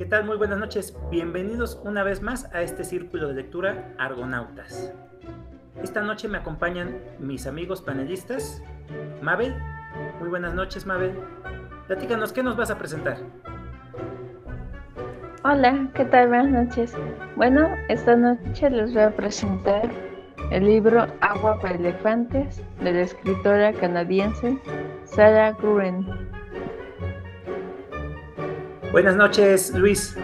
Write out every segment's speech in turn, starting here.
¿Qué tal? Muy buenas noches. Bienvenidos una vez más a este círculo de lectura Argonautas. Esta noche me acompañan mis amigos panelistas. Mabel, muy buenas noches, Mabel. Platícanos, ¿qué nos vas a presentar? Hola, ¿qué tal? Buenas noches. Bueno, esta noche les voy a presentar el libro Agua para elefantes de la escritora canadiense Sarah Gruen. Buenas noches, Luis.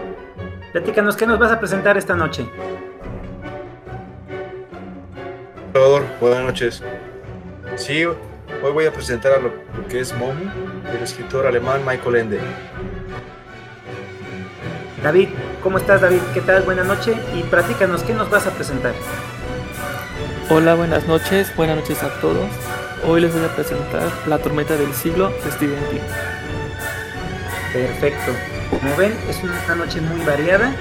Platícanos, ¿qué nos vas a presentar esta noche? Salvador, buenas noches. Sí, hoy voy a presentar a lo, que es Momi, del escritor alemán Michael Ende. David, ¿cómo estás David? ¿Qué tal? Buenas noches y platícanos, ¿qué nos vas a presentar? Hola, buenas noches, buenas noches a todos. Hoy les voy a presentar La tormenta del siglo de Stephen King. Perfecto. Como ven, es una noche muy variada.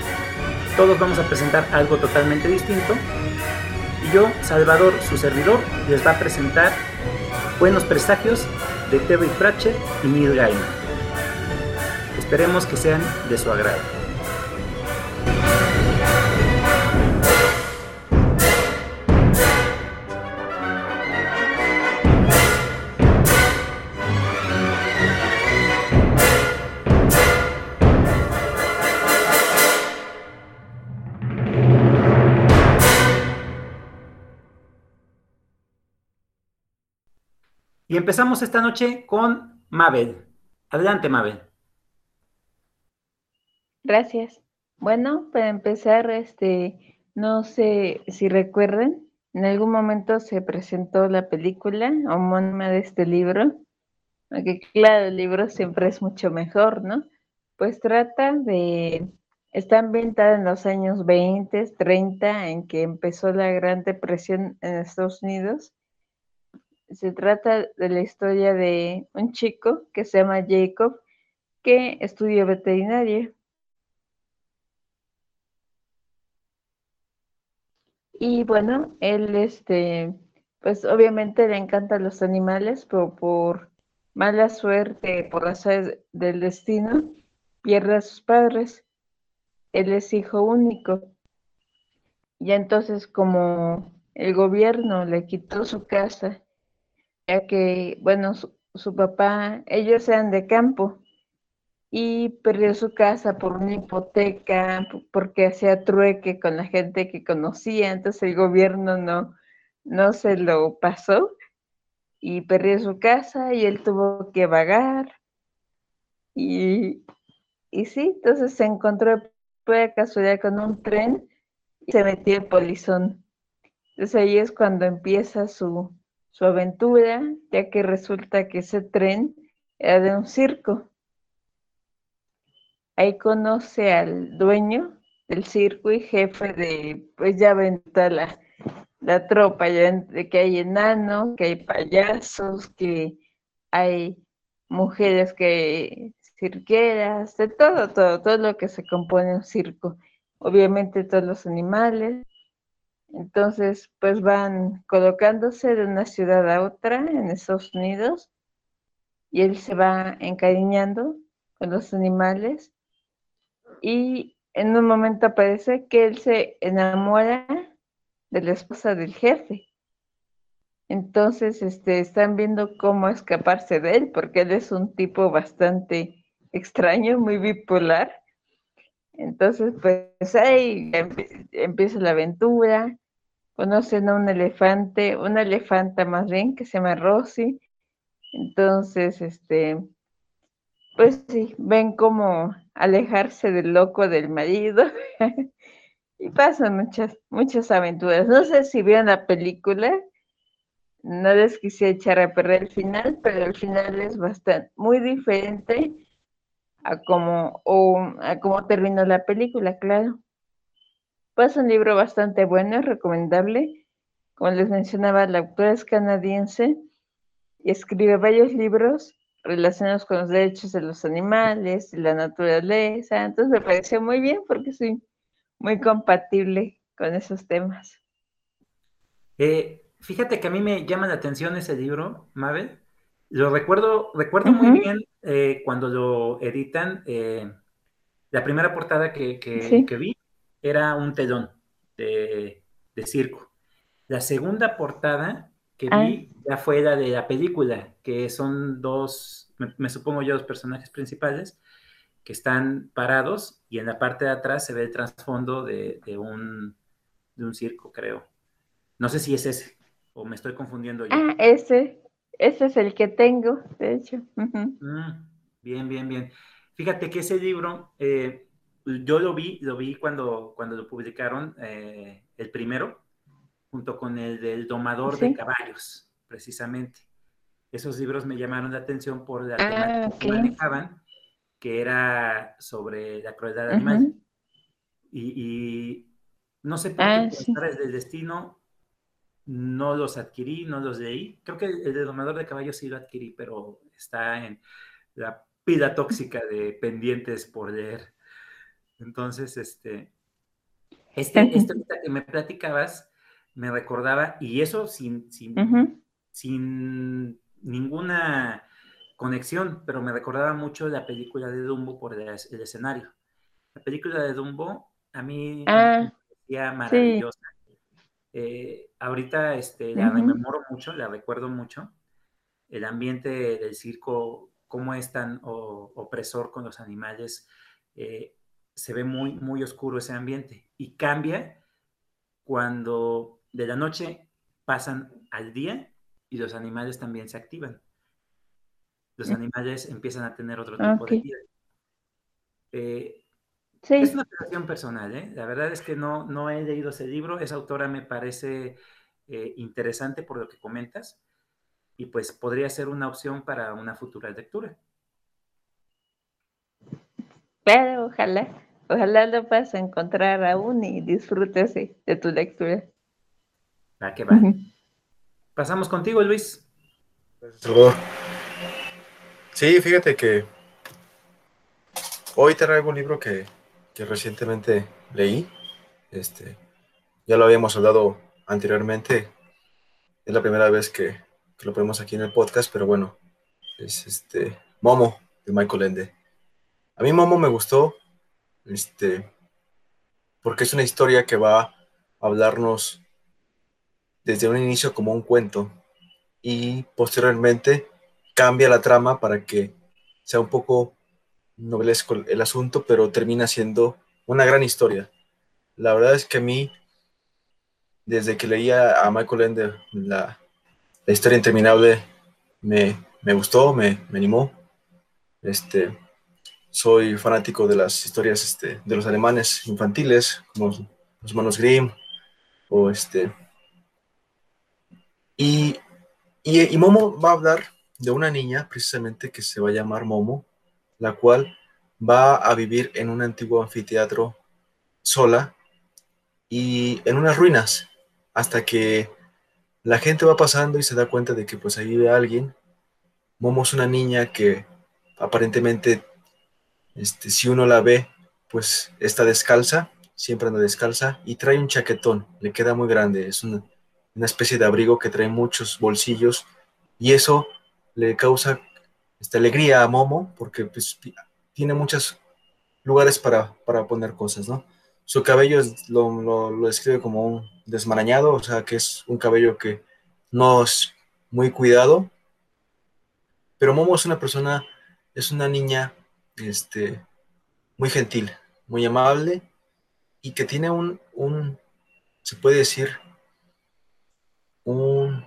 Todos vamos a presentar algo totalmente distinto. Y yo, Salvador, su servidor, les va a presentar Buenos Presagios de Terry Pratchett y Neil. Esperemos que sean de su agrado. Empezamos esta noche con Mabel. Adelante, Mabel. Gracias. Bueno, para empezar, este, no sé si recuerden, en algún momento se presentó la película homónima de este libro, aunque claro, el libro siempre es mucho mejor, ¿no? Pues trata de, está ambientada en los años 20, 30, en que empezó la Gran Depresión en Estados Unidos. Se trata de la historia de un chico que se llama Jacob, que estudia veterinaria Y bueno, él, este, pues obviamente le encantan los animales, pero por mala suerte, por razón del destino, pierde a sus padres. Él es hijo único. Y entonces como el gobierno le quitó su casa, ya que, bueno, su, papá, ellos eran de campo, y perdió su casa por una hipoteca, porque hacía trueque con la gente que conocía, entonces el gobierno no, no se lo pasó y perdió su casa y él tuvo que vagar. Y, y sí, entonces se encontró de casualidad con un tren y se metió en polizón. Entonces ahí es cuando empieza su, su aventura, ya que resulta que ese tren era de un circo. Ahí conoce al dueño del circo y jefe de, pues ya ven la, la tropa, ya que hay enanos, que hay payasos, que hay mujeres que cirqueras, de todo, todo, todo lo que se compone un circo. Obviamente todos los animales. Entonces, pues van colocándose de una ciudad a otra en Estados Unidos y él se va encariñando con los animales y en un momento parece que él se enamora de la esposa del jefe. Entonces, este, están viendo cómo escaparse de él, porque él es un tipo bastante extraño, muy bipolar. Entonces, pues ahí empieza la aventura, conocen a un elefante, una elefanta más bien, que se llama Rosy. Entonces, este, pues sí, ven cómo alejarse del loco del marido y pasan muchas, muchas aventuras. No sé si vieron la película, no les quise echar a perder el final, pero el final es bastante, muy diferente a cómo, o a cómo terminó la película, claro. Pues un libro bastante bueno, recomendable. Como les mencionaba, la autora es canadiense y escribe varios libros relacionados con los derechos de los animales y la naturaleza. Entonces me pareció muy bien porque soy muy compatible con esos temas. Eh, fíjate que a mí me llama la atención ese libro, Mabel. Lo recuerdo, recuerdo muy bien eh, cuando lo editan. Eh, La primera portada que, que, vi era un telón de, de, circo. La segunda portada que vi ah. ya fue la de la película, que son dos, me, supongo yo, los personajes principales, que están parados y en la parte de atrás se ve el trasfondo de, de, un, de un circo, creo. No sé si es ese o me estoy confundiendo yo. Ah, ese, ese es el que tengo, de hecho. Mm, bien, bien, bien. Fíjate que ese libro, eh, yo lo vi, lo vi cuando, cuando lo publicaron, eh, el primero, junto con el del domador de caballos, precisamente. Esos libros me llamaron la atención por la ah, que manejaban, que era sobre la crueldad animal. y, no sé por qué, ah, del destino, no los adquirí, no los leí. Creo que el de domador de caballos sí lo adquirí, pero está en la pila tóxica de pendientes por leer. Entonces, este, este, este que me platicabas me recordaba, y eso sin, sin, sin ninguna conexión, pero me recordaba mucho la película de Dumbo por el, escenario. La película de Dumbo a mí me ah, parecía maravillosa. Eh, ahorita este, la rememoro mucho, la recuerdo mucho. El ambiente del circo, cómo es tan opresor con los animales, eh, se ve muy, muy oscuro ese ambiente. Y cambia cuando de la noche pasan al día y los animales también se activan. Los animales empiezan a tener otro tipo de vida. Eh, es una operación personal, ¿eh? La verdad es que no, no he leído ese libro. Esa autora me parece eh, interesante por lo que comentas y pues podría ser una opción para una futura lectura. Pero ojalá, ojalá lo puedas encontrar aún y disfrutes de tu lectura. Va que va. Pasamos contigo, Luis. Sí, fíjate que hoy traigo un libro que que recientemente leí. Este, ya lo habíamos hablado anteriormente. Es la primera vez que, lo ponemos aquí en el podcast, pero bueno, es este Momo de Michael Ende. A mí Momo me gustó, este, porque es una historia que va a hablarnos desde un inicio como un cuento y posteriormente cambia la trama para que sea un poco novelesco el asunto, pero termina siendo una gran historia. La verdad es que a mí, desde que leía a Michael Ende, la, historia interminable me, gustó, me, animó. Este, soy fanático de las historias este, de los alemanes infantiles, como los Manos Grimm, o este. Y, y, y Momo va a hablar de una niña, precisamente, que se va a llamar Momo, la cual va a vivir en un antiguo anfiteatro sola y en unas ruinas, hasta que la gente va pasando y se da cuenta de que pues ahí vive alguien. Momo es una niña que aparentemente, este, si uno la ve, pues está descalza, siempre anda descalza y trae un chaquetón, le queda muy grande, es una, una especie de abrigo que trae muchos bolsillos y eso le causa esta alegría a Momo, porque pues, tiene muchos lugares para, poner cosas, ¿no? Su cabello lo, lo, describe como un desmarañado, o sea, que es un cabello que no es muy cuidado. Pero Momo es una persona, es una niña este, muy gentil, muy amable y que tiene un, un se puede decir, un,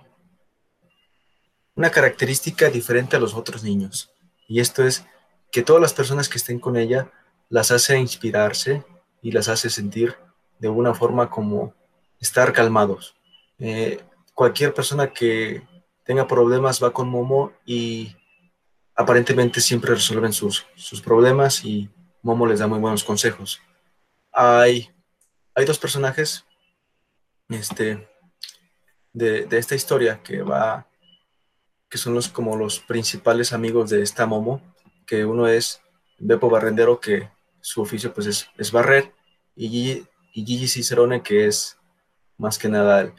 una característica diferente a los otros niños. Y esto es que todas las personas que estén con ella las hace inspirarse y las hace sentir de una forma como estar calmados. Eh, cualquier persona que tenga problemas va con Momo y aparentemente siempre resuelven sus, sus problemas y Momo les da muy buenos consejos. Hay, hay dos personajes este, de, de esta historia que va que son los como los principales amigos de esta Momo, que uno es Beppo Barrendero, que su oficio pues es, es barrer, y Gigi, y Gigi Cicerone, que es más que nada,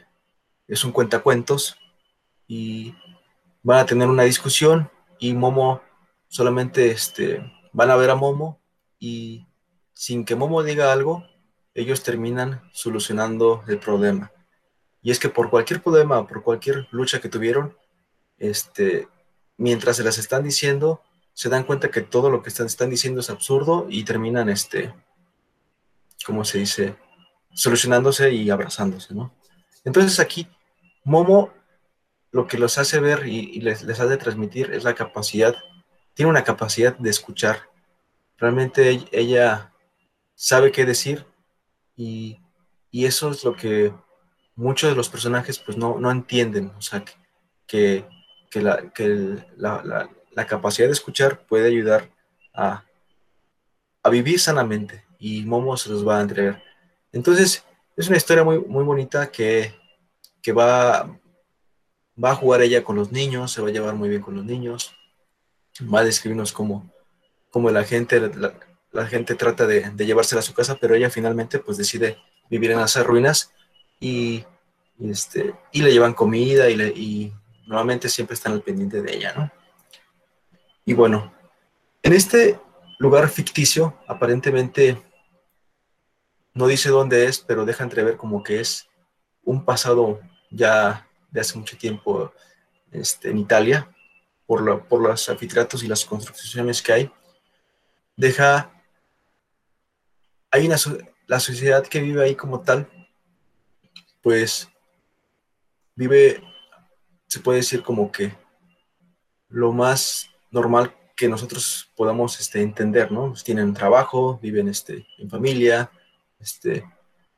es un cuentacuentos, y van a tener una discusión, y Momo solamente este, van a ver a Momo, y sin que Momo diga algo, ellos terminan solucionando el problema. Y es que por cualquier problema, por cualquier lucha que tuvieron, este, mientras se las están diciendo, se dan cuenta que todo lo que están, están diciendo es absurdo y terminan, este, ¿cómo se dice? Solucionándose y abrazándose, ¿no? Entonces aquí, Momo lo que los hace ver y, les, les hace transmitir es la capacidad, tiene una capacidad de escuchar. Realmente ella sabe qué decir y, y eso es lo que muchos de los personajes pues no, no entienden, o sea, que, que, la, que la, la, capacidad de escuchar puede ayudar a, a, vivir sanamente y Momo se los va a entregar. Entonces, es una historia muy, muy bonita que, que va, va a jugar ella con los niños, se va a llevar muy bien con los niños, va a describirnos cómo, cómo la gente, la, gente trata de, de, llevársela a su casa, pero ella finalmente pues decide vivir en esas ruinas y, este, y le llevan comida y, le, y nuevamente siempre están al pendiente de ella, ¿no? Y bueno, en este lugar ficticio, aparentemente no dice dónde es, pero deja entrever como que es un pasado ya de hace mucho tiempo este, en Italia, por, por los anfiteatros y las construcciones que hay. Deja, hay una, la sociedad que vive ahí como tal, pues vive, se puede decir como que lo más normal que nosotros podamos este, entender, ¿no? Pues tienen trabajo, viven este, en familia, este,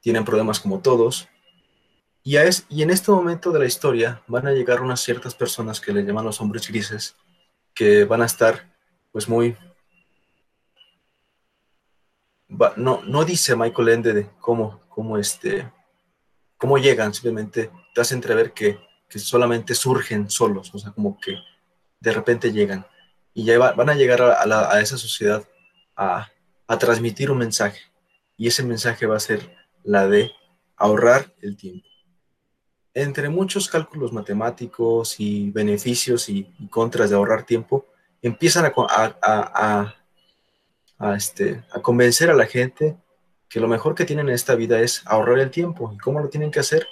tienen problemas como todos. Y, es, y en este momento de la historia van a llegar unas ciertas personas que le llaman los hombres grises, que van a estar pues muy... no, no dice Michael Ende de cómo, cómo, este, cómo llegan, simplemente te hace entrever que, que solamente surgen solos, o sea, como que de repente llegan. Y ya van a llegar a, esa sociedad a, transmitir un mensaje y ese mensaje va a ser la de ahorrar el tiempo. Entre muchos cálculos matemáticos y beneficios y, contras de ahorrar tiempo, empiezan este, a convencer a la gente que lo mejor que tienen en esta vida es ahorrar el tiempo. ¿Y cómo lo tienen que hacer?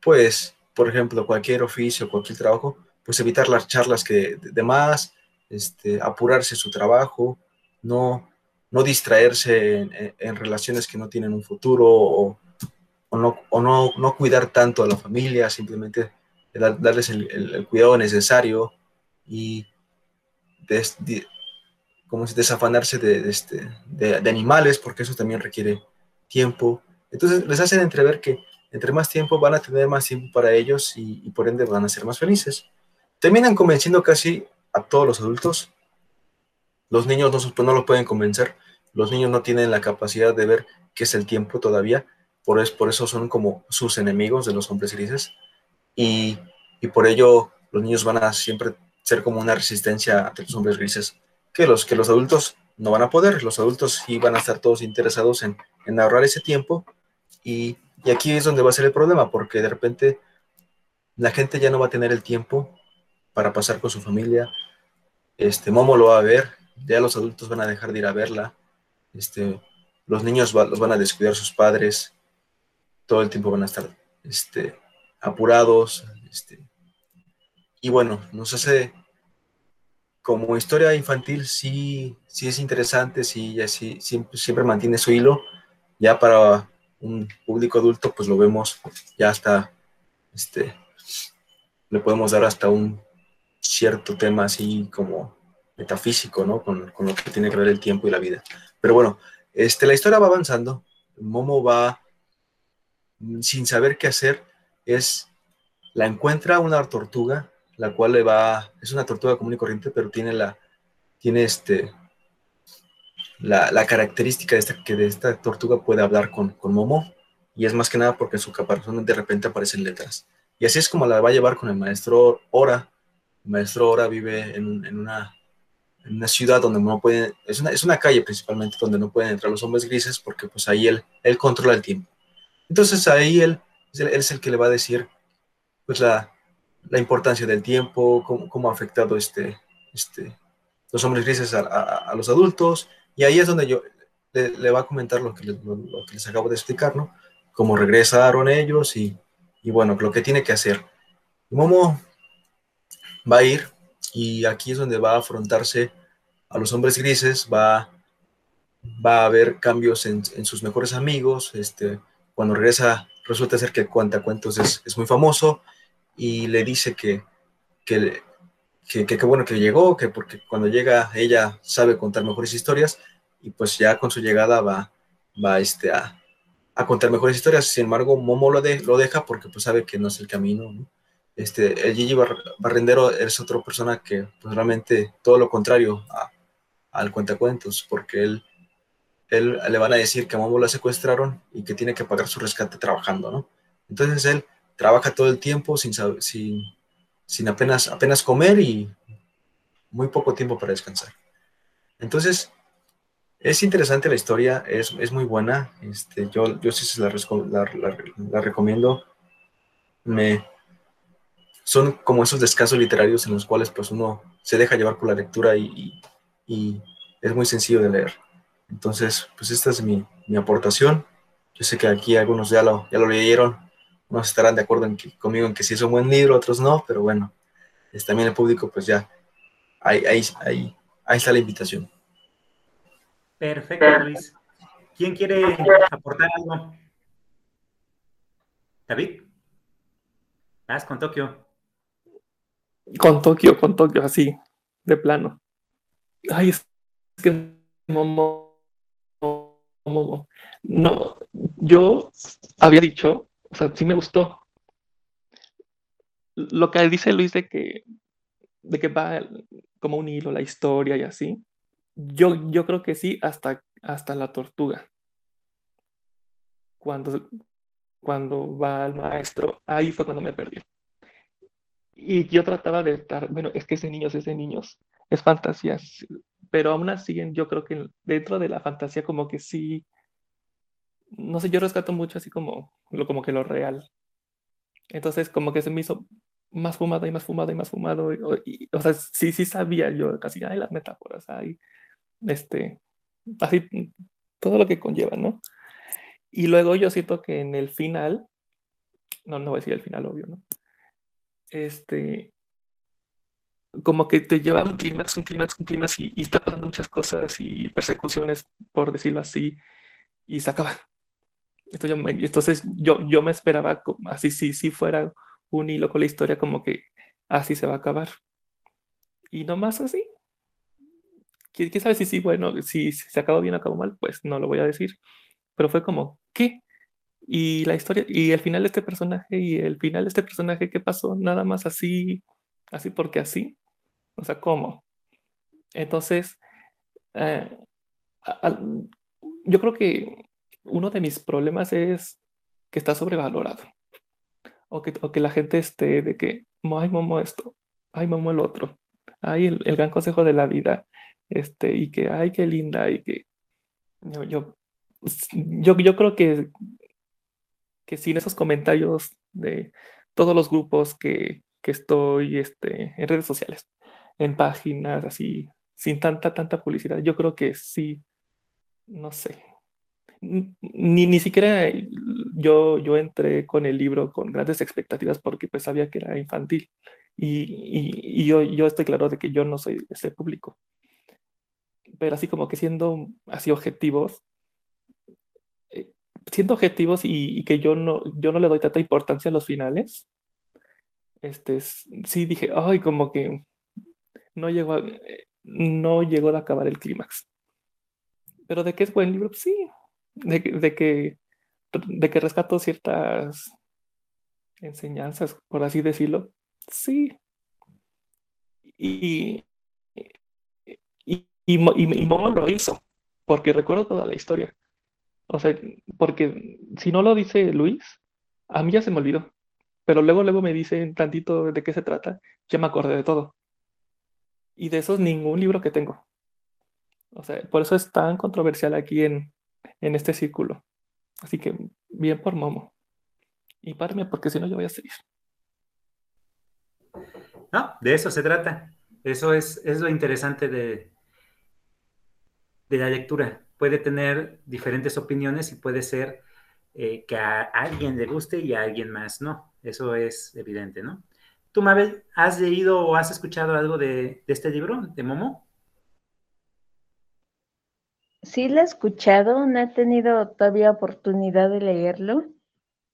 Pues, por ejemplo, cualquier oficio, cualquier trabajo, pues evitar las charlas que de, más, este, apurarse su trabajo, no no distraerse en, relaciones que no tienen un futuro o, no, no, cuidar tanto a la familia, simplemente darles el, cuidado necesario y como desafanarse de, este, de, animales, porque eso también requiere tiempo. Entonces les hacen entrever que entre más tiempo van a tener más tiempo para ellos y, por ende van a ser más felices. Terminan convenciendo casi a todos los adultos los niños no, no lo pueden convencer. Los niños no tienen la capacidad de ver qué es el tiempo todavía. Por, es, por eso son como sus enemigos de los hombres grises. Y, y por ello los niños van a siempre ser como una resistencia ante los hombres grises que los, que los adultos no van a poder. Los adultos sí van a estar todos interesados en, en ahorrar ese tiempo. Y, y aquí es donde va a ser el problema, porque de repente la gente ya no va a tener el tiempo para pasar con su familia. Este Momo lo va a ver, ya los adultos van a dejar de ir a verla, este, los niños los van a descuidar sus padres, todo el tiempo van a estar este, apurados, este, y bueno, nos hace como historia infantil sí, sí es interesante, sí, ya siempre, siempre mantiene su hilo, ya para un público adulto pues lo vemos ya hasta, este, le podemos dar hasta un cierto tema así como metafísico, ¿no? Con, con, lo que tiene que ver el tiempo y la vida. Pero bueno, este, la historia va avanzando. Momo va mm, sin saber qué hacer. Es, la encuentra una tortuga, la cual le va, es una tortuga común y corriente, pero tiene la, tiene este, la, característica de esta, que de esta tortuga puede hablar con, con Momo. Y es más que nada porque en su caparazón de repente aparecen letras. Y así es como la va a llevar con el maestro Ora. El maestro Ora vive en, en una en una ciudad donde no pueden, es una, es una calle principalmente donde no pueden entrar los hombres grises porque pues ahí él, él controla el tiempo. Entonces ahí él, es el que le va a decir pues la, la importancia del tiempo, cómo, cómo, ha afectado este, este, los hombres grises a, los adultos. Y ahí es donde yo, le, va a comentar lo que, les, acabo de explicar, ¿no? Cómo regresaron ellos y, bueno, lo que tiene que hacer. Momo va a ir y aquí es donde va a afrontarse a los hombres grises, va, va a haber cambios en, sus mejores amigos, este, cuando regresa resulta ser que cuenta cuentos es, es muy famoso y le dice que, que, que, que, bueno que llegó, que porque cuando llega ella sabe contar mejores historias y pues ya con su llegada va, va este, a, a contar mejores historias. Sin embargo, Momo lo, de, lo deja porque pues sabe que no es el camino. ¿no? Este, el Gigi Barrendero es otra persona que pues, realmente todo lo contrario a, al cuentacuentos, porque él, él le van a decir que a Momo la secuestraron y que tiene que pagar su rescate trabajando, ¿no? Entonces él trabaja todo el tiempo sin, sin, sin apenas, apenas comer y muy poco tiempo para descansar. Entonces, es interesante la historia, es, es muy buena. Este, yo, yo sí se la, recomiendo. Me, son como esos descansos literarios en los cuales pues uno se deja llevar por la lectura y, y, es muy sencillo de leer. Entonces, pues esta es mi, mi, aportación. Yo sé que aquí algunos ya lo, ya lo leyeron, unos estarán de acuerdo en que, conmigo en que sí es un buen libro, otros no, pero bueno, es, también el público pues ya, ahí, ahí, ahí, ahí está la invitación. Perfecto, Luis. ¿Quién quiere aportar algo? David. Vas con Tokio. Con Tokio, con Tokio, así, de plano. Ay, es que Momo, Momo. No, yo había dicho, o sea, sí me gustó. Lo que dice Luis de que, de que va como un hilo la historia y así, yo, yo creo que sí, hasta, hasta la tortuga. Cuando, cuando va al maestro, ahí fue cuando me perdí. Y yo trataba de estar, bueno, es que ese niño es ese niño, es fantasía, pero aún así yo creo que dentro de la fantasía como que sí, no sé, yo rescato mucho así como, lo, como que lo real. Entonces como que se me hizo más fumado y más fumado y más fumado. o sea, sí, sí sabía yo casi, hay las metáforas, hay este, así, todo lo que conlleva, ¿no? Y luego yo siento que en el final, no, no voy a decir el final, obvio, ¿no? Este, como que te lleva un clímax, un clímax, un clímax y, y, está pasando muchas cosas y persecuciones, por decirlo así, y se acaba. Entonces yo, yo me esperaba así, si, si fuera un hilo con la historia, como que así se va a acabar. Y no más así, ¿Quién, sabe si sí, bueno, si, si, se acabó bien o acabó mal? Pues no lo voy a decir. Pero fue como, ¿qué? Y la historia, y el final de este personaje, y el final de este personaje, ¿qué pasó? Nada más así, así porque así. O sea, ¿cómo? Entonces, eh, yo creo que uno de mis problemas es que está sobrevalorado. O que, la gente esté de que, ay, momo esto, ay, momo el otro, ay, el, el gran consejo de la vida, este, y que, ay, qué linda, y que yo, yo, yo, creo que, que sin esos comentarios de todos los grupos que, que estoy este, en redes sociales, en páginas así, sin tanta, tanta publicidad, yo creo que sí, no sé. Ni, ni siquiera yo, yo entré con el libro con grandes expectativas porque pues sabía que era infantil y, y, y yo, yo estoy claro de que yo no soy ese público pero así como que siendo así objetivos, eh, siendo objetivos y, que yo no, yo no le doy tanta importancia a los finales, este, sí dije, ay, como que no llegó a, eh, no llegó a acabar el clímax. Pero de que es buen libro, sí, de, que, de que rescato ciertas enseñanzas, por así decirlo, sí. Y, y, y, Momo lo hizo, porque recuerdo toda la historia. O sea, porque si no lo dice Luis, a mí ya se me olvidó. Pero luego, luego me dicen tantito de qué se trata, ya me acordé de todo. Y de eso es ningún libro que tengo. O sea, por eso es tan controversial aquí en, en este círculo. Así que bien por Momo. Y párame, porque si no yo voy a seguir. No, de eso se trata. Eso es, es lo interesante de, de la lectura, puede tener diferentes opiniones y puede ser eh, que a alguien le guste y a alguien más no. Eso es evidente, ¿no? Tú, Mabel, ¿has leído o has escuchado algo de, de este libro, de Momo? Sí, lo he escuchado, no he tenido todavía oportunidad de leerlo.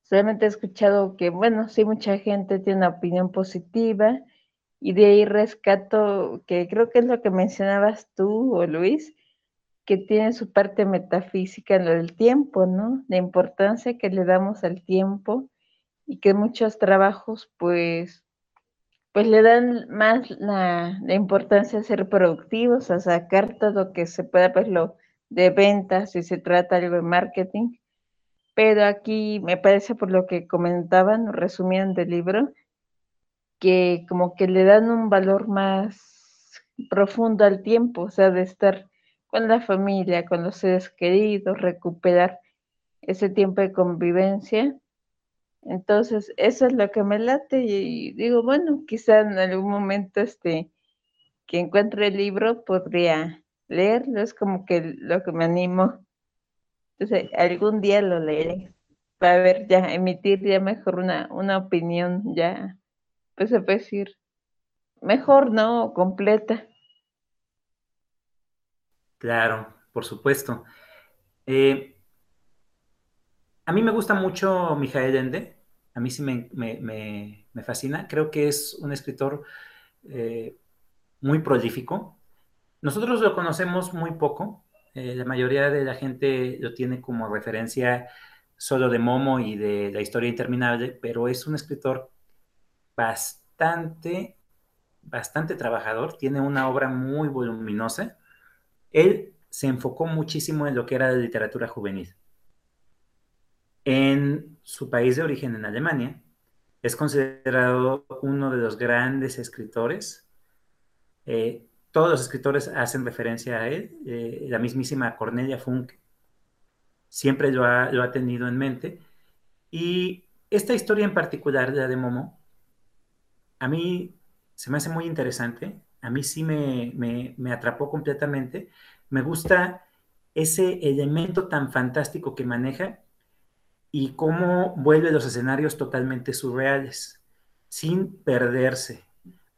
Solamente he escuchado que, bueno, sí, mucha gente tiene una opinión positiva y de ahí rescato que creo que es lo que mencionabas tú o Luis, que tiene su parte metafísica en lo del tiempo, ¿no? La importancia que le damos al tiempo y que muchos trabajos pues pues le dan más la, importancia a ser productivos, a sacar todo lo que se pueda, pues lo de ventas, si se trata algo de marketing. Pero aquí me parece por lo que comentaban, resumían del libro, que como que le dan un valor más profundo al tiempo, o sea, de estar con la familia, con los seres queridos, recuperar ese tiempo de convivencia. Entonces, eso es lo que me late y digo, bueno, quizá en algún momento este que encuentre el libro podría leerlo, es como que lo que me animo. Entonces, algún día lo leeré para ver ya, emitir ya mejor una, una opinión ya, pues se puede decir, mejor, ¿no? Completa. Claro, por supuesto. Eh, a mí me gusta mucho Mijael Ende, a mí sí me, fascina. Creo que es un escritor eh, muy prolífico. Nosotros lo conocemos muy poco. Eh, la mayoría de la gente lo tiene como referencia solo de Momo y de la historia interminable, pero es un escritor bastante, bastante trabajador. Tiene una obra muy voluminosa él se enfocó muchísimo en lo que era la literatura juvenil. En su país de origen, en Alemania, es considerado uno de los grandes escritores. Eh, todos los escritores hacen referencia a él. Eh, la mismísima Cornelia Funk siempre lo ha, tenido en mente. Y esta historia en particular, la de Momo, a mí se me hace muy interesante a mí sí me, atrapó completamente. Me gusta ese elemento tan fantástico que maneja y cómo vuelve los escenarios totalmente surreales, sin perderse,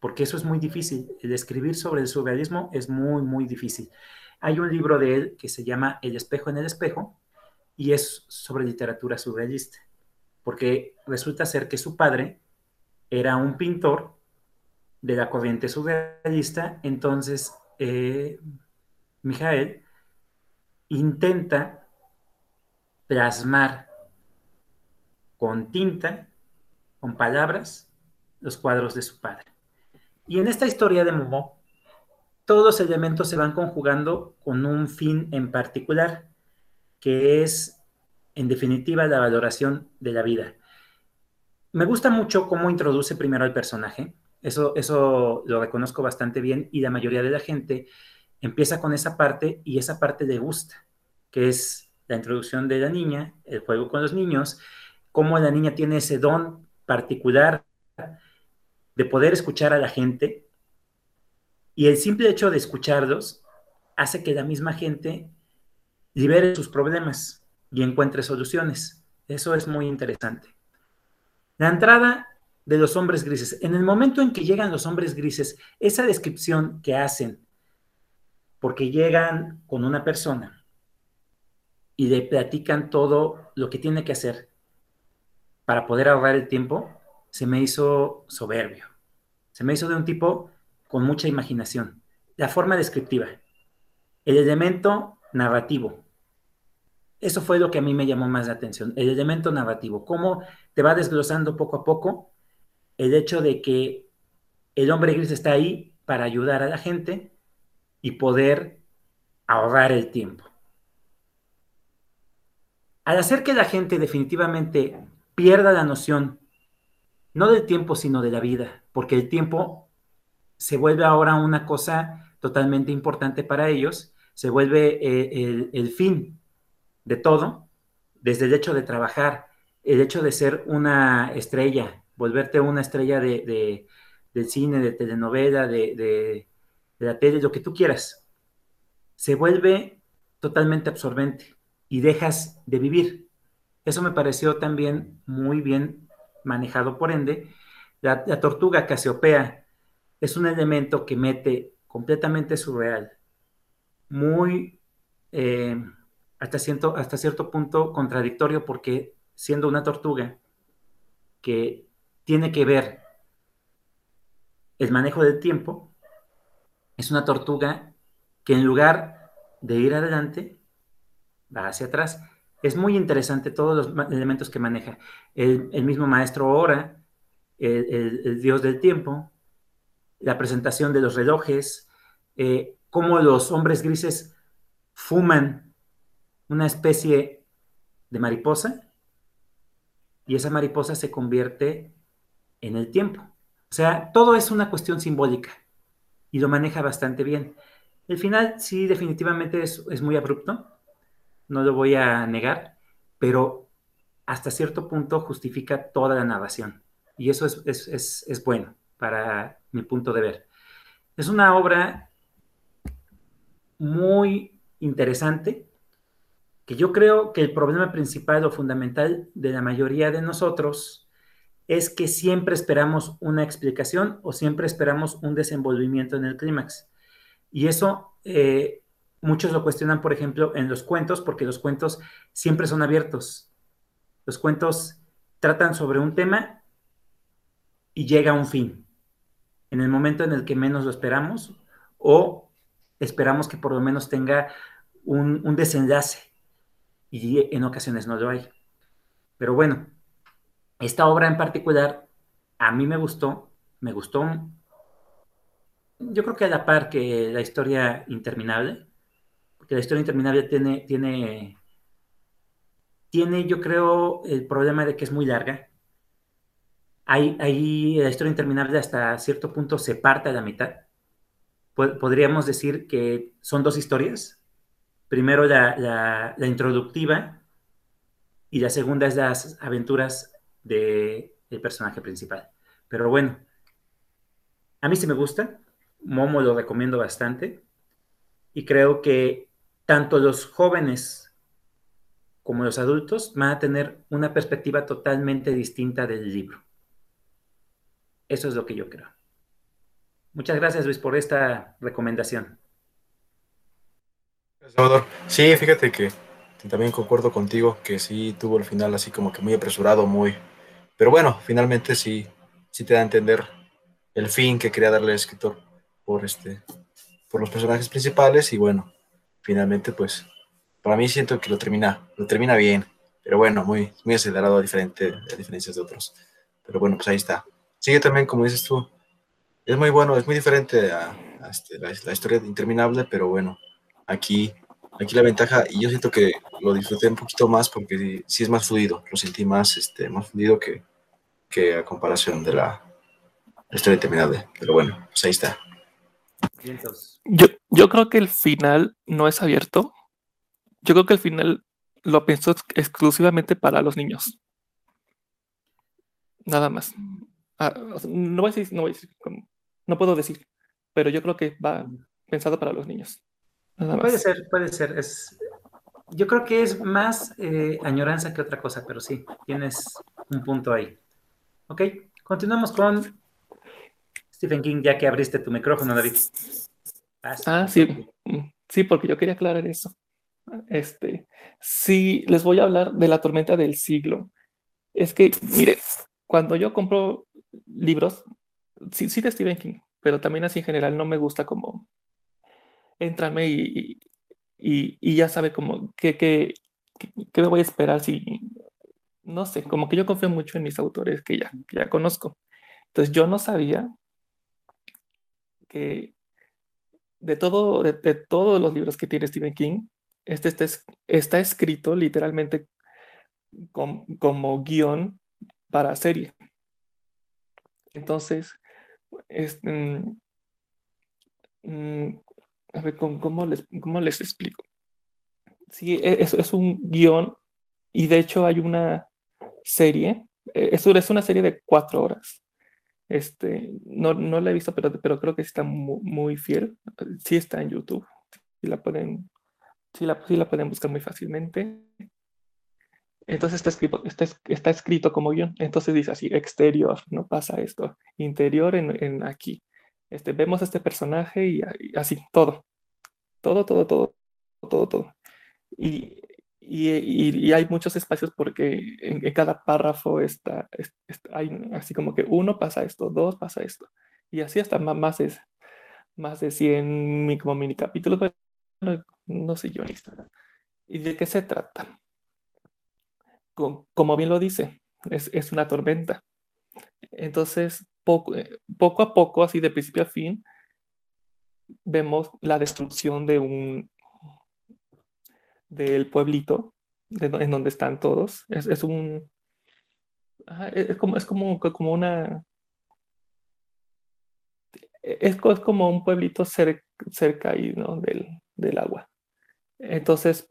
porque eso es muy difícil. El escribir sobre el surrealismo es muy, muy difícil. Hay un libro de él que se llama El espejo en el espejo y es sobre literatura surrealista, porque resulta ser que su padre era un pintor de la corriente surrealista, entonces eh, Mijael intenta plasmar con tinta, con palabras, los cuadros de su padre. Y en esta historia de Momo, todos los elementos se van conjugando con un fin en particular, que es, en definitiva, la valoración de la vida. Me gusta mucho cómo introduce primero al personaje, eso, eso lo reconozco bastante bien y la mayoría de la gente empieza con esa parte y esa parte le gusta, que es la introducción de la niña, el juego con los niños, cómo la niña tiene ese don particular de poder escuchar a la gente y el simple hecho de escucharlos hace que la misma gente libere sus problemas y encuentre soluciones. Eso es muy interesante. La entrada de los hombres grises. En el momento en que llegan los hombres grises, esa descripción que hacen, porque llegan con una persona y le platican todo lo que tiene que hacer para poder ahorrar el tiempo, se me hizo soberbio. Se me hizo de un tipo con mucha imaginación. La forma descriptiva, el elemento narrativo. Eso fue lo que a mí me llamó más la atención, el elemento narrativo, cómo te va desglosando poco a poco el hecho de que el hombre gris está ahí para ayudar a la gente y poder ahorrar el tiempo. Al hacer que la gente definitivamente pierda la noción, no del tiempo, sino de la vida, porque el tiempo se vuelve ahora una cosa totalmente importante para ellos, se vuelve eh, el, fin de todo, desde el hecho de trabajar, el hecho de ser una estrella, volverte una estrella de, del cine, de telenovela, de, de, la tele, lo que tú quieras. Se vuelve totalmente absorbente y dejas de vivir. Eso me pareció también muy bien manejado por ende. La, tortuga Casiopea es un elemento que mete completamente surreal, muy eh, hasta, cierto, hasta cierto punto contradictorio porque siendo una tortuga que tiene que ver el manejo del tiempo, es una tortuga que en lugar de ir adelante, va hacia atrás. Es muy interesante todos los elementos que maneja. El, mismo maestro Ora, el, dios del tiempo, la presentación de los relojes, eh, cómo los hombres grises fuman una especie de mariposa y esa mariposa se convierte en el tiempo. O sea, todo es una cuestión simbólica y lo maneja bastante bien. El final sí definitivamente es, muy abrupto, no lo voy a negar, pero hasta cierto punto justifica toda la narración y eso es, es bueno para mi punto de ver. Es una obra muy interesante que yo creo que el problema principal o fundamental de la mayoría de nosotros es que siempre esperamos una explicación o siempre esperamos un desenvolvimiento en el clímax. Y eso eh, muchos lo cuestionan, por ejemplo, en los cuentos, porque los cuentos siempre son abiertos. Los cuentos tratan sobre un tema y llega a un fin, en el momento en el que menos lo esperamos o esperamos que por lo menos tenga un, desenlace y en ocasiones no lo hay. Pero bueno, esta obra en particular a mí me gustó, me gustó, yo creo que a la par que la historia interminable, porque la historia interminable tiene, tiene, tiene yo creo el problema de que es muy larga. Ahí, ahí la historia interminable hasta cierto punto se parte a la mitad. Podríamos decir que son dos historias, Primero la, introductiva y la segunda es las aventuras del personaje principal. Pero bueno, a mí sí me gusta, Momo lo recomiendo bastante y creo que tanto los jóvenes como los adultos van a tener una perspectiva totalmente distinta del libro. Eso es lo que yo creo. Muchas gracias Luis por esta recomendación. Salvador, sí, fíjate que también concuerdo contigo que sí tuvo el final así como que muy apresurado, muy... Pero bueno, finalmente sí, sí te da a entender el fin que quería darle el escritor por, este, por los personajes principales y bueno, finalmente pues para mí siento que lo termina, lo termina bien, pero bueno, muy, muy acelerado a, diferente, a diferencias de otros. Pero bueno, pues ahí está. Sigue también, como dices tú, es muy bueno, es muy diferente a, este, la, la historia interminable, pero bueno, aquí, aquí la ventaja, y yo siento que lo disfruté un poquito más porque sí es más fluido, lo sentí más, este, más fluido que, que a comparación de la, historia interminable. Pero bueno, pues ahí está. Yo, yo creo que el final no es abierto. Yo creo que el final lo pensó exclusivamente para los niños. Nada más. Ah, no voy a decir, no voy a decir, no puedo decir, pero yo creo que va pensado para los niños. Puede ser, puede ser. Es, yo creo que es más eh, añoranza que otra cosa, pero sí, tienes un punto ahí. Ok, continuamos con Stephen King, ya que abriste tu micrófono, David. Ah, sí, sí, porque yo quería aclarar eso. Este, sí, les voy a hablar de la tormenta del siglo. Es que, mire, cuando yo compro libros, sí, sí de Stephen King, pero también así en general no me gusta como entrarme y, y, ya sabe como qué, qué, qué, me voy a esperar si, no sé, como que yo confío mucho en mis autores que ya, ya conozco. Entonces yo no sabía que de, todo, de, todos los libros que tiene Stephen King, este, este está escrito literalmente como guion para serie. Entonces, este, a ver, ¿cómo, les, cómo les explico? Sí, e, es, es un guion y de hecho hay una serie, e, es una serie de cuatro horas. Este, no, no la he visto, pero, pero creo que está muy, muy fiel. Sí está en YouTube, y la pueden Sí la, sí la pueden buscar muy fácilmente. Entonces está escrito, está, está escrito como guion. Entonces dice así, exterior, no pasa esto. Interior en, en aquí. Este, vemos a este personaje y, y, así, todo. Todo, todo, todo, todo, todo. Y, y, y hay muchos espacios porque en, en cada párrafo está, está, hay así como que uno pasa esto, dos pasa esto. Y así hasta más, es, más de 100 como mini capítulos. Bueno, no sé yo, ¿Y de qué se trata? como bien lo dice, es, es una tormenta. Entonces, poco, eh, poco a poco, así de principio a fin, vemos la destrucción de un del pueblito en donde están todos. Es, es un es como, es como, como una es, como un pueblito cerca, cerca ahí, ¿no? del, del agua. Entonces,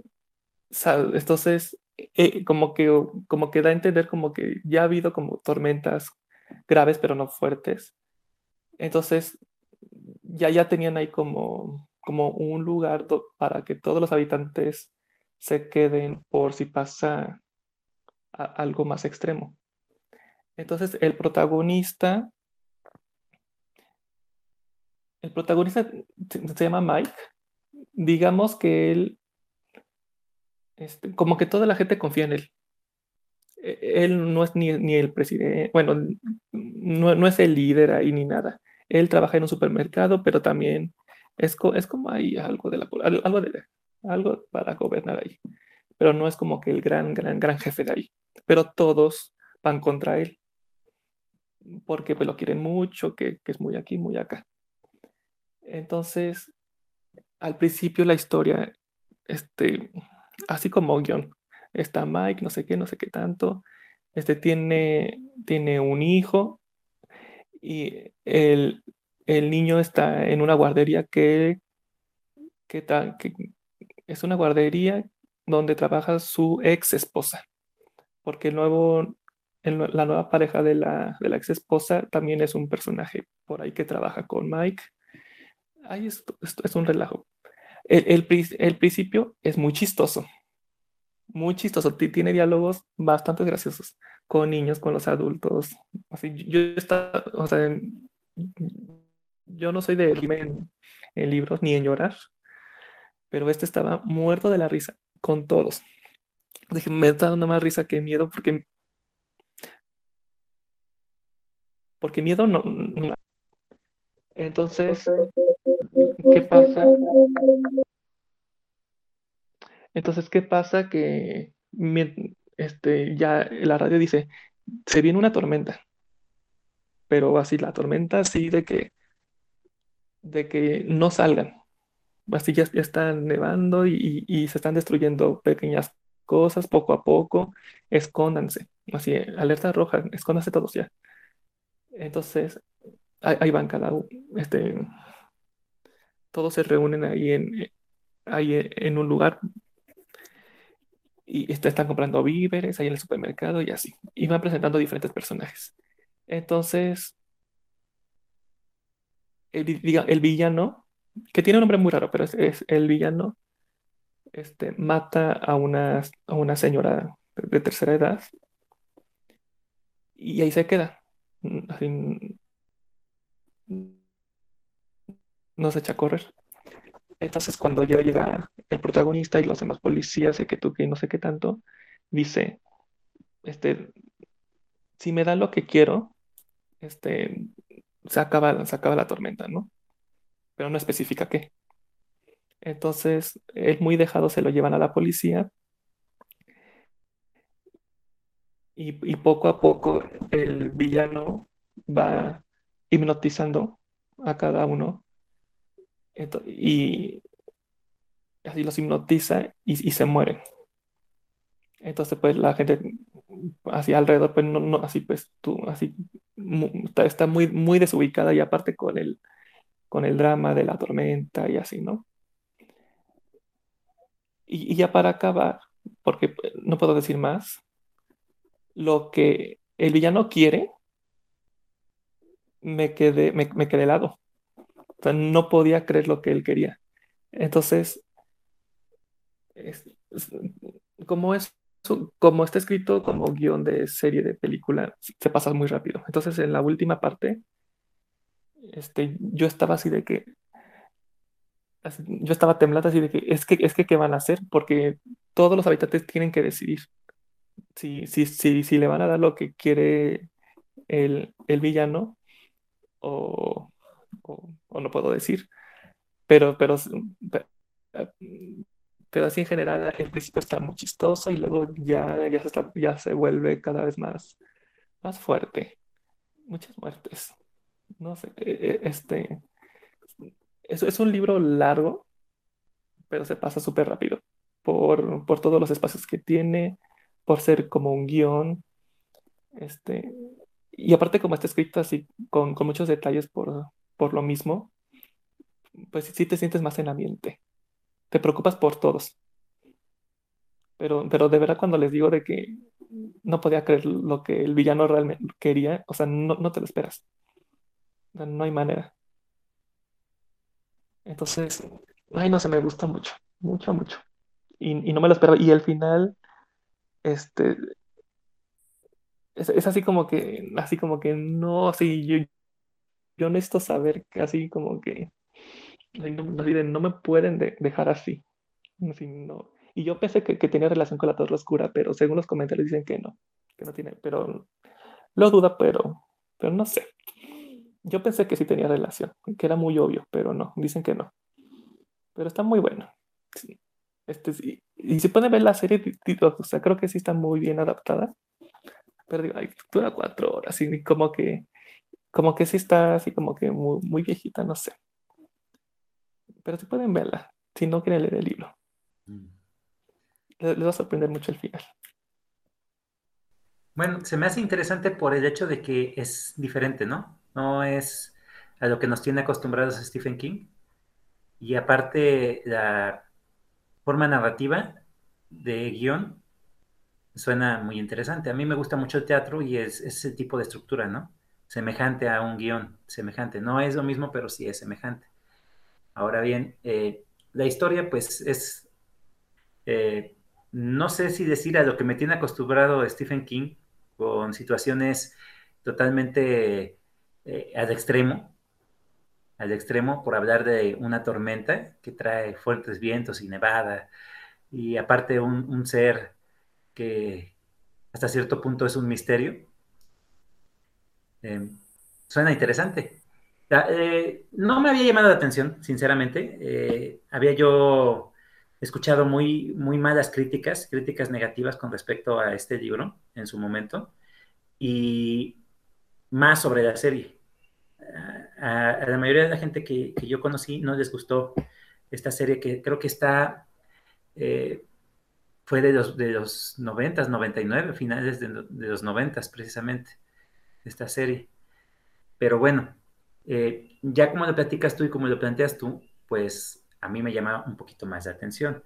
entonces eh, como, que, como que da a entender como que ya ha habido como tormentas graves pero no fuertes. Entonces ya, ya tenían ahí como, como un lugar para que todos los habitantes se queden por si pasa algo más extremo. Entonces el protagonista, el protagonista se, llama Mike. Digamos que él este, como que toda la gente confía en él. E, él no es ni, ni el presidente, bueno, no, no, es el líder ahí ni nada. Él trabaja en un supermercado, pero también es, es como hay algo, de la, algo, de, algo para gobernar ahí. Pero no es como que el gran, gran, gran jefe de ahí. Pero todos van contra él. Porque pues, lo quieren mucho, que, es muy aquí, muy acá. Entonces, al principio la historia, este, así como guion. Está Mike, no sé qué, no sé qué tanto. Este tiene, tiene un hijo y el, el niño está en una guardería que, que, que es una guardería donde trabaja su ex esposa. Porque nuevo, la nueva pareja de la, de la ex esposa también es un personaje por ahí que trabaja con Mike. Esto, esto es un relajo. El, el, el, principio es muy chistoso, muy chistoso, tiene diálogos bastante graciosos con niños, con los adultos. Así, yo está, o sea, yo no soy de en, en libros ni en llorar, pero este estaba muerto de la risa con todos. Dije, me está dando más risa que miedo porque porque miedo no, no. Entonces, ¿qué pasa? Entonces, ¿qué pasa? Que este, ya la radio dice, se viene una tormenta, pero así la tormenta así de que, de que no salgan. Así ya, ya están nevando y, y, se están destruyendo pequeñas cosas poco a poco, escóndanse. Así, alerta roja, escóndanse todos ya. Entonces, ahí, van cada uno, este, todos se reúnen ahí en, ahí en un lugar y están comprando víveres ahí en el supermercado y así. Y van presentando diferentes personajes. Entonces, el, el villano, que tiene un nombre muy raro, pero es, el villano, este, mata a una, a una señora de, tercera edad y ahí se queda. Así, no se echa a correr. Entonces, cuando ya llega el protagonista y los demás policías, y que tú, que no sé qué tanto, dice, este, si me dan lo que quiero, este, se acaba, se acaba la tormenta, ¿no? Pero no especifica qué. Entonces, él muy dejado se lo llevan a la policía y, y poco a poco el villano va hipnotizando a cada uno y así los hipnotiza y, y, se mueren. Entonces, pues la gente así alrededor, pues no, no así pues tú, así está, está, muy, muy desubicada y aparte con el, con el drama de la tormenta y así, ¿no? Y, ya para acabar, porque no puedo decir más, lo que el villano quiere, me quedé, me, me quedé helado. O sea, no podía creer lo que él quería. Entonces, es, como es como está escrito como guion de serie de película, se pasa muy rápido. Entonces, en la última parte, este, yo estaba así de que, yo estaba temblando así de que, es que, es que, ¿qué van a hacer? Porque todos los habitantes tienen que decidir si, si, si, si le van a dar lo que quiere el, el villano o, o, no puedo decir. Pero, pero, pero así en general el principio está muy chistoso y luego ya, ya, se, ya se vuelve cada vez más, más fuerte. Muchas muertes. No sé, e, e, este, es, es un libro largo, pero se pasa súper rápido por, por todos los espacios que tiene, por ser como un guion. Este, y aparte como está escrito así, con, con muchos detalles por, por lo mismo, pues sí te sientes más en ambiente te preocupas por todos. Pero, pero de verdad cuando les digo de que no podía creer lo que el villano realmente quería, o sea, no, no te lo esperas. No hay manera. Entonces, ay, no se me gusta mucho, mucho, mucho. Y, y no me lo esperaba. Y al final, este, es, es, así como que, así como que no, así yo, yo necesito saber, así como que no, me pueden dejar así. no. Y yo pensé que, tenía relación con la Torre Oscura, pero según los comentarios dicen que no, que no tiene, pero lo duda, pero, pero no sé. Yo pensé que sí tenía relación, que era muy obvio, pero no, dicen que no. Pero está muy bueno. Este, y, y si pueden ver la serie, o sea, creo que sí está muy bien adaptada. Pero digo, ay, dura cuatro horas y como que, como que sí está así como que muy, muy viejita, no sé pero si pueden verla, si no quieren leer el libro. Mm. Les, va a sorprender mucho el final. Bueno, se me hace interesante por el hecho de que es diferente, ¿no? No es a lo que nos tiene acostumbrados Stephen King. Y aparte, la forma narrativa de guion suena muy interesante. A mí me gusta mucho el teatro y es, es ese tipo de estructura, ¿no? Semejante a un guion, semejante. No es lo mismo, pero sí es semejante. Ahora bien, eh, la historia pues es, eh, no sé si decir a lo que me tiene acostumbrado Stephen King, con situaciones totalmente eh, al extremo, al extremo por hablar de una tormenta que trae fuertes vientos y nevada, y aparte un ser que hasta cierto punto es un misterio. suena interesante. Eh, no me había llamado la atención, sinceramente. Eh, había yo escuchado muy, muy malas críticas, críticas negativas con respecto a este libro en su momento, y más sobre la serie. A, la mayoría de la gente que, yo conocí no les gustó esta serie que creo que está, eh, fue de los, de los 90, 99, finales de, de los 90 precisamente, esta serie. Pero bueno, eh, ya como lo platicas tú y como lo planteas tú, pues a mí me llama un poquito más la atención.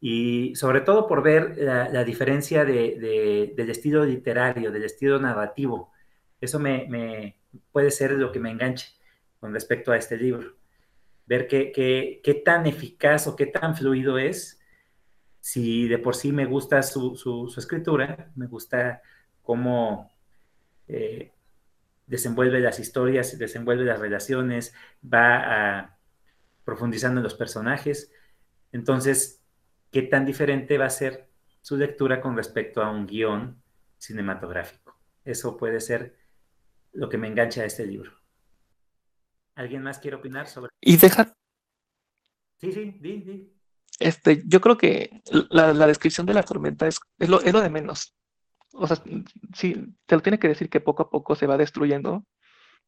Y sobre todo por ver la, diferencia de, del estilo literario, del estilo narrativo. Eso me, puede ser lo que me enganche con respecto a este libro. Ver qué, qué, tan eficaz o qué tan fluido es. Si de por sí me gusta su, su, escritura, me gusta cómo eh, desenvuelve las historias, desenvuelve las relaciones, va profundizando en los personajes. Entonces, ¿qué tan diferente va a ser su lectura con respecto a un guion cinematográfico? Eso puede ser lo que me engancha a este libro. ¿Alguien más quiere opinar sobre? Y deja. Sí, sí, di, di. Este, yo creo que la, descripción de la tormenta es, es, lo, es lo de menos o sea, sí, te lo tiene que decir que poco a poco se va destruyendo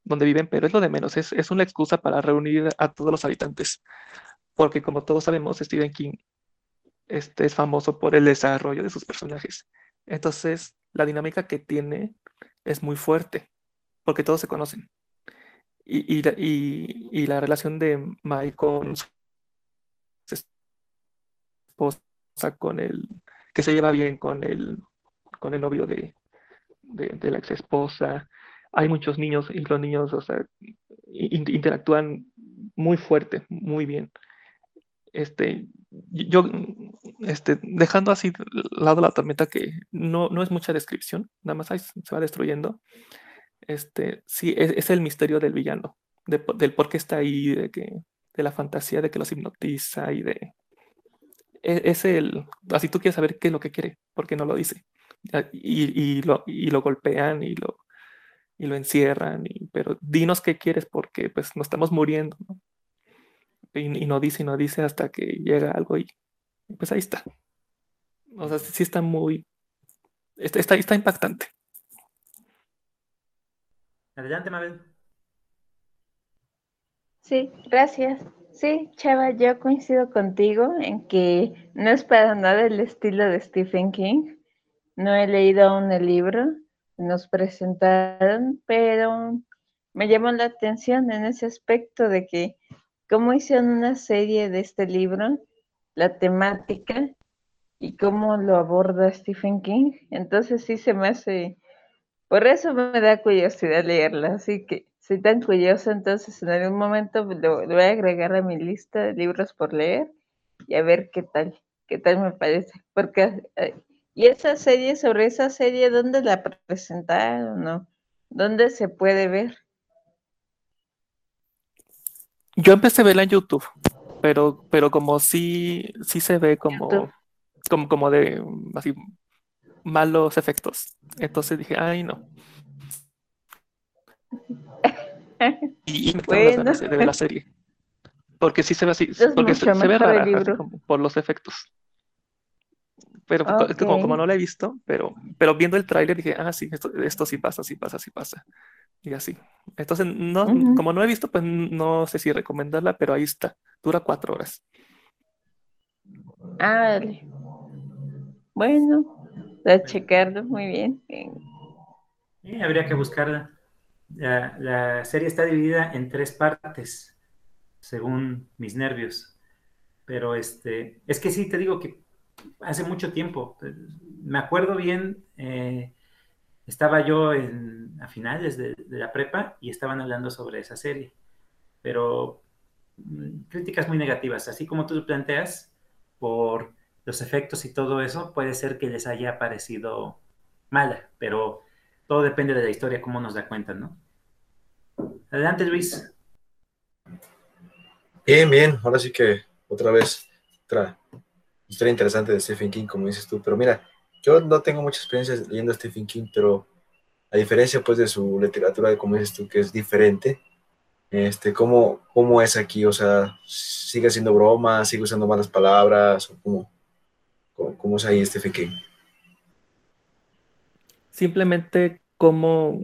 donde viven, pero es lo de menos, es, es una excusa para reunir a todos los habitantes, porque como todos sabemos, Stephen King este, es famoso por el desarrollo de sus personajes. Entonces, la dinámica que tiene es muy fuerte, porque todos se conocen. Y, y, y, y la relación de Mike con su esposa, con el que se lleva bien con el con el novio de, de, la ex esposa. Hay muchos niños y los niños, o sea, interactúan muy fuerte, muy bien. Este, yo, este, dejando así de lado la tormenta que no, no es mucha descripción, nada más ahí se va destruyendo. Este, sí, es, es el misterio del villano, de- del por qué está ahí, de que, de la fantasía de que los hipnotiza y de, e- es el, así tú quieres saber qué es lo que quiere, porque no lo dice. Y, y lo, y lo golpean y lo, y lo encierran, y, pero dinos qué quieres porque pues nos estamos muriendo. Y, no dice no dice hasta que llega algo y pues ahí está. O sea, sí, está muy, está, está impactante. Adelante, Mabel. Sí, gracias. Sí, Chava, yo coincido contigo en que no es para nada el estilo de Stephen King. No he leído aún el libro, nos presentaron, pero me llamó la atención en ese aspecto de que cómo hicieron una serie de este libro, la temática y cómo lo aborda Stephen King. Entonces sí se me hace, por eso me da curiosidad leerla, así que soy tan curiosa, entonces en algún momento lo, lo voy a agregar a mi lista de libros por leer y a ver qué tal, qué tal me parece. Porque, eh, y esa serie, sobre esa serie, ¿dónde la presentaron? ¿no? ¿Dónde se puede ver? Yo empecé a verla en YouTube, pero, pero como sí, sí se ve como, YouTube. como, como de así malos efectos. Entonces dije, ay no. Y, y me quitaron las ganas de Bueno. ver la serie. Porque sí se ve así, porque se, ve rara, así como por los efectos. Pero co- es que como, no la he visto, pero, pero viendo el tráiler dije, ah, sí, esto, esto sí pasa, sí pasa, sí pasa. Y así. Entonces, no, Ujú. como no he visto, pues no sé si recomendarla, pero ahí está. Dura cuatro horas. Ah, vale. Bueno, a checarlo, muy bien. Sí, habría que buscarla. La, la serie está dividida en tres partes, según mis nervios. Pero este, es que sí, te digo que hace mucho tiempo. Me acuerdo bien, eh, estaba yo en, a finales de, de la prepa y estaban hablando sobre esa serie. Pero mm, críticas muy negativas, así como tú lo planteas, por los efectos y todo eso, puede ser que les haya parecido mala, pero todo depende de la historia, cómo nos da cuenta, ¿no? Adelante, Luis. Bien, bien, ahora sí que otra vez otra historia interesante de Stephen King, como dices tú, pero mira, yo no tengo mucha experiencia leyendo a Stephen King, pero a diferencia pues de su literatura, como dices tú, que es diferente, este, ¿cómo, cómo es aquí? O sea, ¿sigue haciendo bromas, sigue usando malas palabras? ¿O cómo, cómo, cómo es ahí Stephen King? Simplemente como,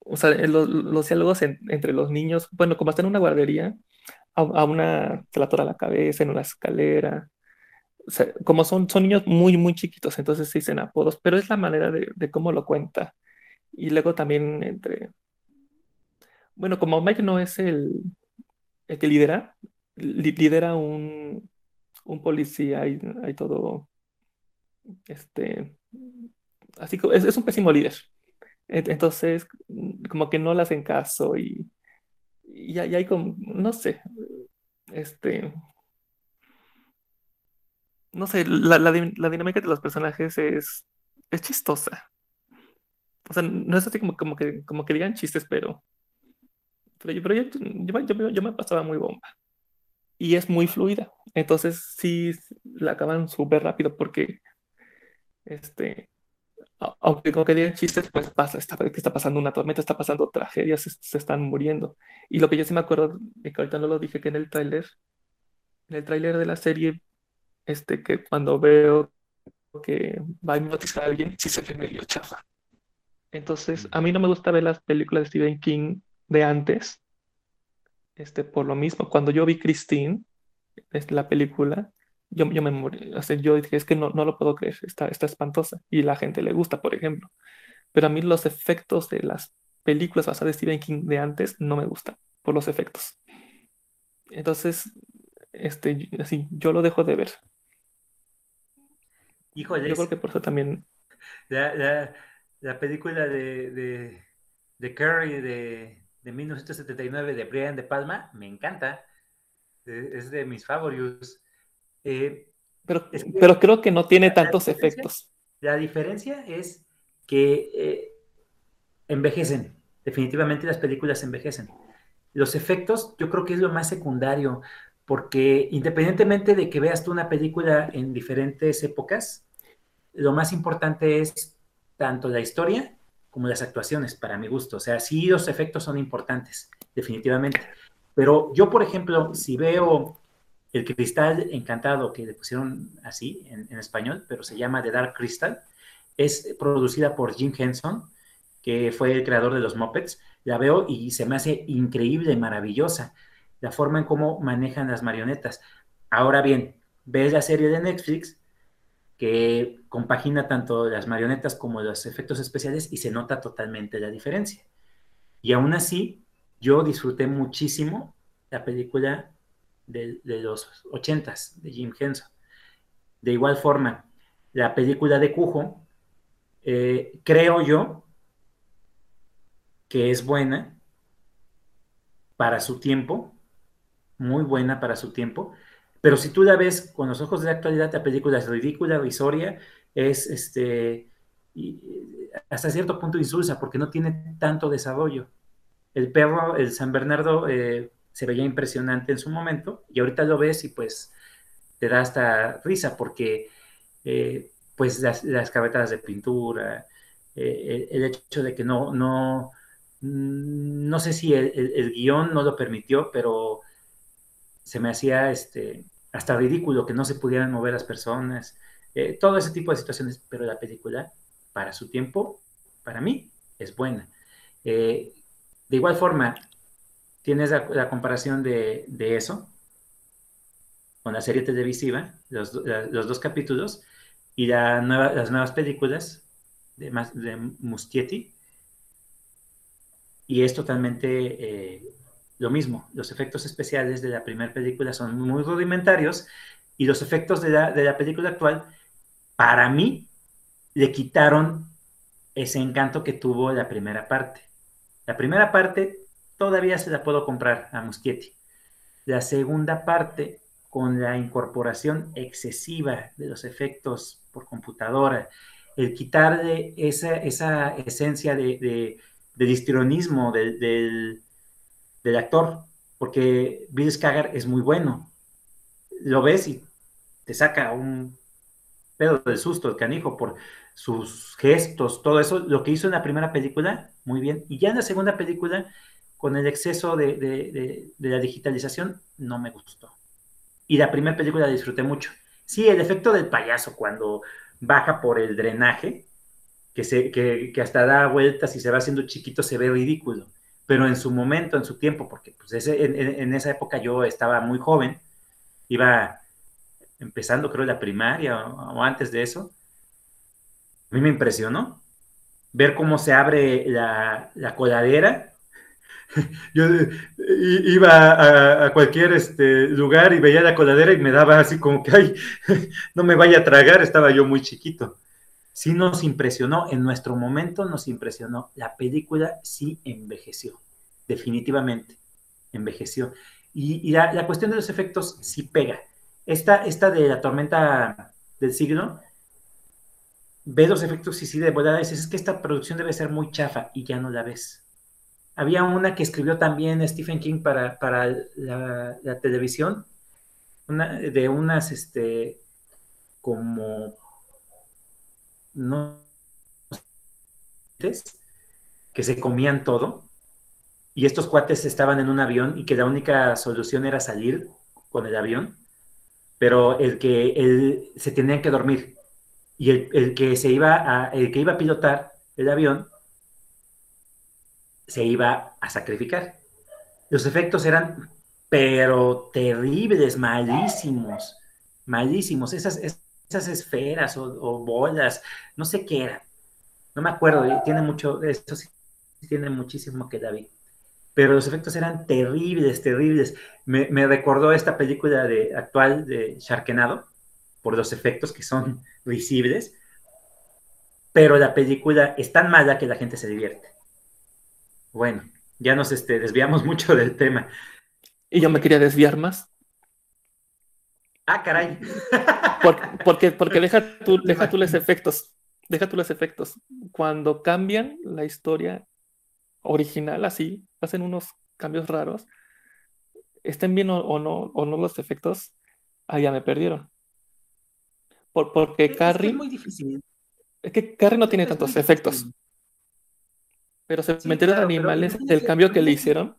o sea, en lo- los, diálogos en- entre los niños, bueno, como están en una guardería, a, una se la atora la cabeza en una escalera. Como son, son niños muy, muy chiquitos, entonces se dicen apodos, pero es la manera de, cómo lo cuenta. Y luego también entre, bueno, como Mike no es el, el que lidera, li- lidera un, un policía hay todo, este, así que es, es un pésimo líder. En- Entonces, como que no le hacen caso y, y hay, como, no sé, este, no sé, la, la, la dinámica de los personajes es, es chistosa. O sea, no es así como, como que, como que digan chistes, pero, pero, yo, pero yo, yo, yo me pasaba muy bomba. Y es muy fluida. Entonces, sí, la acaban súper rápido porque, este, aunque como que digan chistes, pues pasa, está, está pasando una tormenta, está pasando tragedias, se, se están muriendo. Y lo que yo sí me acuerdo, que ahorita no lo dije, que en el tráiler, en el tráiler de la serie, este, que cuando veo que va a hipnotizar a alguien, sí se ve medio chafa. Entonces, a mí no me gusta ver las películas de Stephen King de antes, este, por lo mismo. Cuando yo vi Christine, es la película, yo, yo me morí, o sea, yo dije, es que no, no lo puedo creer, está, está espantosa. Y la gente le gusta, por ejemplo. Pero a mí los efectos de las películas basadas de Stephen King de antes no me gustan, por los efectos. Entonces, este, así, yo lo dejo de ver. Híjole, Yo creo que por eso también, la, la, la película de, de, de Carrie de, de 1979 de Brian De Palma me encanta. Eh, Es de mis favoritos. Eh, Pero, pero creo que no tiene tantos efectos. La diferencia es que eh, envejecen. Definitivamente las películas envejecen. Los efectos, yo creo que es lo más secundario, porque independientemente de que veas tú una película en diferentes épocas, lo más importante es tanto la historia como las actuaciones, para mi gusto. O sea, sí los efectos son importantes, definitivamente. Pero yo, por ejemplo, si veo El Cristal Encantado, que le pusieron así en, español, pero se llama The Dark Crystal, es producida por Jim Henson, que fue el creador de los Muppets. La veo y se me hace increíble, maravillosa la forma en cómo manejan las marionetas. Ahora bien, ves la serie de Netflix que compagina tanto las marionetas como los efectos especiales y se nota totalmente la diferencia. Y aún así, yo disfruté muchísimo la película de, los ochentas de Jim Henson. De igual forma, la película de Cujo, eh, creo yo que es buena para su tiempo, muy buena para su tiempo, pero si tú la ves con los ojos de la actualidad, la película es ridícula, risoria, es este, hasta cierto punto insulsa porque no tiene tanto desarrollo. El perro, el San Bernardo, eh, se veía impresionante en su momento y ahorita lo ves y pues te da hasta risa porque eh, pues las, las de pintura, eh, el, hecho de que no, no, no sé si el, el guion no lo permitió, pero se me hacía este, hasta ridículo que no se pudieran mover las personas, eh, todo ese tipo de situaciones, pero la película, para su tiempo, para mí, es buena. De igual forma, tienes la, comparación de, eso con la serie televisiva, los, dos capítulos, y las nuevas películas de, de y es totalmente eh, lo mismo, los efectos especiales de la primera película son muy rudimentarios y los efectos de la, película actual, para mí, le quitaron ese encanto que tuvo la primera parte. La primera parte todavía se la puedo comprar a Muschietti. La segunda parte, con la incorporación excesiva de los efectos por computadora, el quitarle esa, esa esencia de, de, del, del actor, porque Bill Skager es muy bueno. Lo ves y te saca un pedo del susto, el canijo, por sus gestos, todo eso, lo que hizo en la primera película, muy bien. Y ya en la segunda película, con el exceso de, la digitalización, no me gustó. Y la primera película la disfruté mucho. Sí, el efecto del payaso cuando baja por el drenaje, que, se, que, hasta da vueltas y se va haciendo chiquito, se ve ridículo pero en su momento, en su tiempo, porque pues en, esa época yo estaba muy joven, iba empezando creo la primaria o, antes de eso, a mí me impresionó ver cómo se abre la, coladera. Yo iba a, cualquier este, lugar y veía la coladera y me daba así como que, ay, no me vaya a tragar, estaba yo muy chiquito. Sí nos impresionó, en nuestro momento nos impresionó. La película sí envejeció, definitivamente, envejeció. Y, la, cuestión de los efectos sí pega. Esta, esta de la tormenta del siglo, ve los efectos y sí de verdad dices, es que esta producción debe ser muy chafa y ya no la ves. Había una que escribió también Stephen King para, para la, la televisión, una, de unas, este, como no que se comían todo y estos cuates estaban en un avión y que la única solución era salir con el avión, pero el que él, se tenían que dormir y el, que se iba a, el que iba a pilotar el avión se iba a sacrificar. Los efectos eran pero terribles, malísimos, malísimos. Esas, esas esferas o, bolas, no sé qué era, No me acuerdo, tiene mucho, esto sí tiene muchísimo que David. Pero los efectos eran terribles, terribles. Me, me recordó esta película de, actual de Sharkenado, por los efectos que son visibles. Pero la película es tan mala que la gente se divierte. Bueno, ya nos este, desviamos mucho del tema. Y yo me quería desviar más. Ah, caray. porque, porque deja tú, deja tú los efectos. Deja tú los efectos. Cuando cambian la historia original, así, hacen unos cambios raros, estén bien o, no, o no los efectos, ahí ya me perdieron. Por, porque Carrie. Es muy difícil. Es que Carrie no tiene tantos efectos. Pero se sí, de animales, el cambio que le hicieron.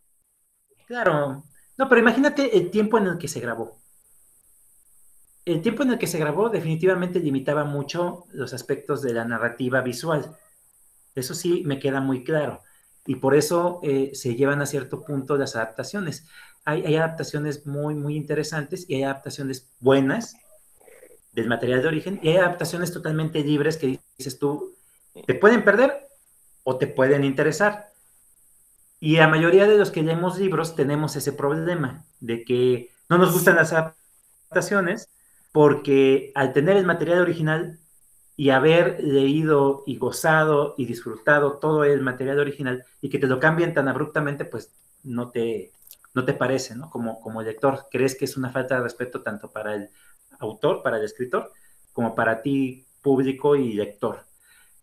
Claro. No, pero imagínate el tiempo en el que se grabó. El tiempo en el que se grabó definitivamente limitaba mucho los aspectos de la narrativa visual. Eso sí me queda muy claro. Y por eso eh, se llevan a cierto punto las adaptaciones. Hay, hay, adaptaciones muy, muy interesantes y hay adaptaciones buenas del material de origen y hay adaptaciones totalmente libres que dices tú, te pueden perder o te pueden interesar. Y la mayoría de los que leemos libros tenemos ese problema de que no nos gustan las adaptaciones porque al tener el material original y haber leído y gozado y disfrutado todo el material original y que te lo cambien tan abruptamente, pues no te, no te parece, ¿no? Como, como lector, crees que es una falta de respeto tanto para el autor, para el escritor, como para ti, público y lector.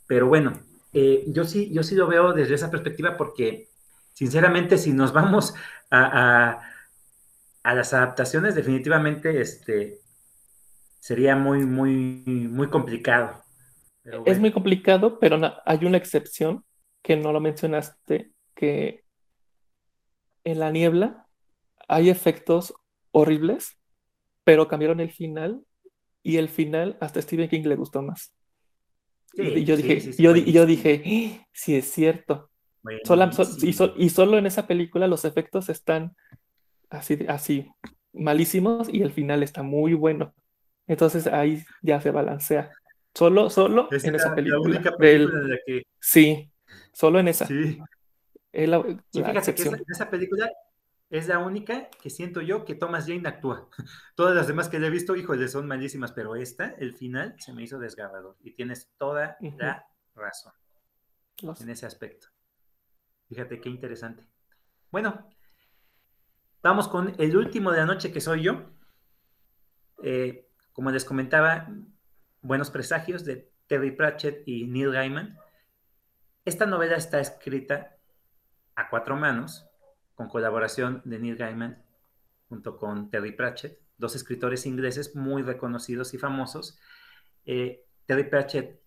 Pero bueno, eh, yo, sí, yo sí lo veo desde esa perspectiva porque, sinceramente, si nos vamos a, a, las adaptaciones, definitivamente este, sería muy, muy, muy complicado. Es muy complicado, pero hay una excepción que no lo mencionaste, que en la niebla hay efectos horribles, pero cambiaron el final y el final hasta Stephen King le gustó más y yo dije, yo, yo dije, sí es cierto. y, solo en esa película los efectos están así, así malísimos y el final está muy bueno. Entonces ahí ya se balancea. Solo, solo en esa película. Sí, solo en esa. Sí. fíjate que esa película es la única que siento yo que Thomas Jane actúa. Todas las demás que le he visto, híjole, son malísimas, pero esta, el final, se me hizo desgarrador. Y tienes toda la razón en ese aspecto. Fíjate qué interesante. Bueno, vamos con el último de la noche que soy yo. Eh, como les comentaba, Buenos Presagios de Terry Pratchett y Neil Gaiman. Esta novela está escrita a cuatro manos con colaboración de Neil Gaiman junto con Terry Pratchett, dos escritores ingleses muy reconocidos y famosos. Eh, Terry Pratchett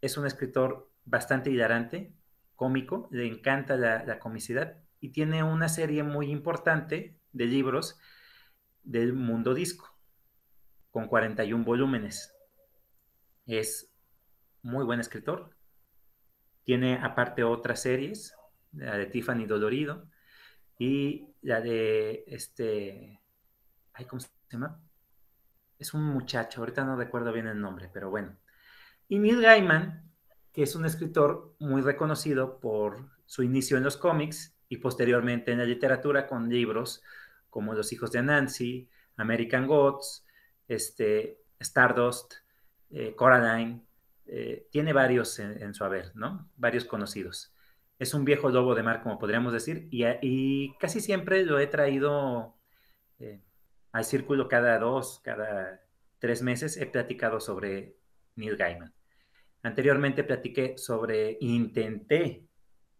es un escritor bastante hilarante, cómico, le encanta la, la, comicidad y tiene una serie muy importante de libros del mundo disco, con 41 volúmenes. Es muy buen escritor. Tiene aparte otras series, la de Tiffany Dolorido, y la de este, ay, ¿cómo se llama? Es un muchacho, ahorita no recuerdo bien el nombre, pero bueno. Y Neil Gaiman, que es un escritor muy reconocido por su inicio en los cómics y posteriormente en la literatura con libros como Los hijos de Nancy, American Gods, este, Stardust, eh, Coraline, eh, tiene varios en, en, su haber, ¿no? Varios conocidos es un viejo lobo de mar, como podríamos decir, y, casi siempre lo he traído eh, al círculo cada dos, cada tres meses, he platicado sobre Neil Gaiman. Anteriormente platiqué sobre, intenté,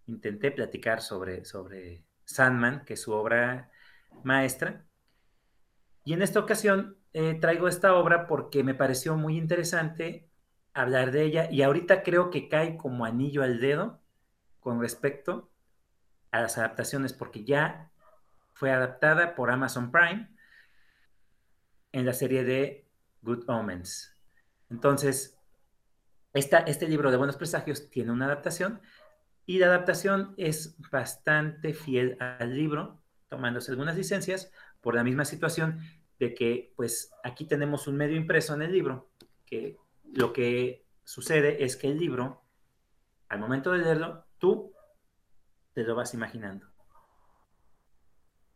intenté platicar sobre, sobre Sandman, que es su obra maestra, y en esta ocasión eh, traigo esta obra porque me pareció muy interesante hablar de ella y ahorita creo que cae como anillo al dedo con respecto a las adaptaciones, porque ya fue adaptada por Amazon Prime en la serie de Good Omens. Entonces, esta, este libro de Buenos Presagios tiene una adaptación y la adaptación es bastante fiel al libro, tomándose algunas licencias por la misma situación de que, pues, aquí tenemos un medio impreso en el libro, que lo que sucede es que el libro, al momento de leerlo, tú te lo vas imaginando.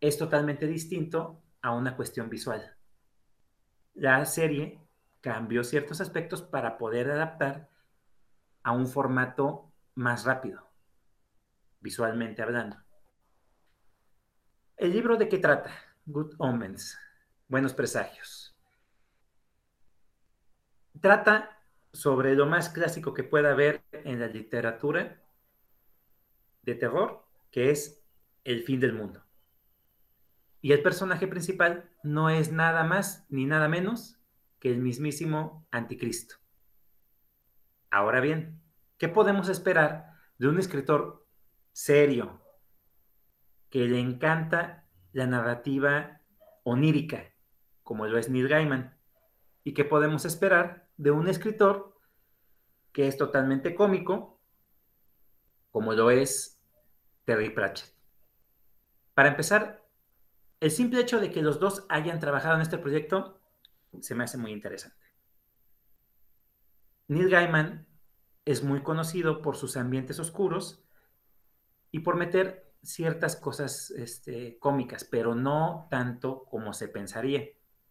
Es totalmente distinto a una cuestión visual. La serie cambió ciertos aspectos para poder adaptar a un formato más rápido, visualmente hablando. ¿El libro de qué trata? Good Omens, Buenos Presagios. trata sobre lo más clásico que pueda haber en la literatura de terror, que es el fin del mundo. Y el personaje principal no es nada más ni nada menos que el mismísimo anticristo. Ahora bien, ¿qué podemos esperar de un escritor serio que le encanta la narrativa onírica, como lo es Neil Gaiman? ¿Y qué podemos esperar de un escritor que es totalmente cómico, como lo es Terry Pratchett? Para empezar, el simple hecho de que los dos hayan trabajado en este proyecto se me hace muy interesante. Neil Gaiman es muy conocido por sus ambientes oscuros y por meter ciertas cosas este, cómicas, pero no tanto como se pensaría.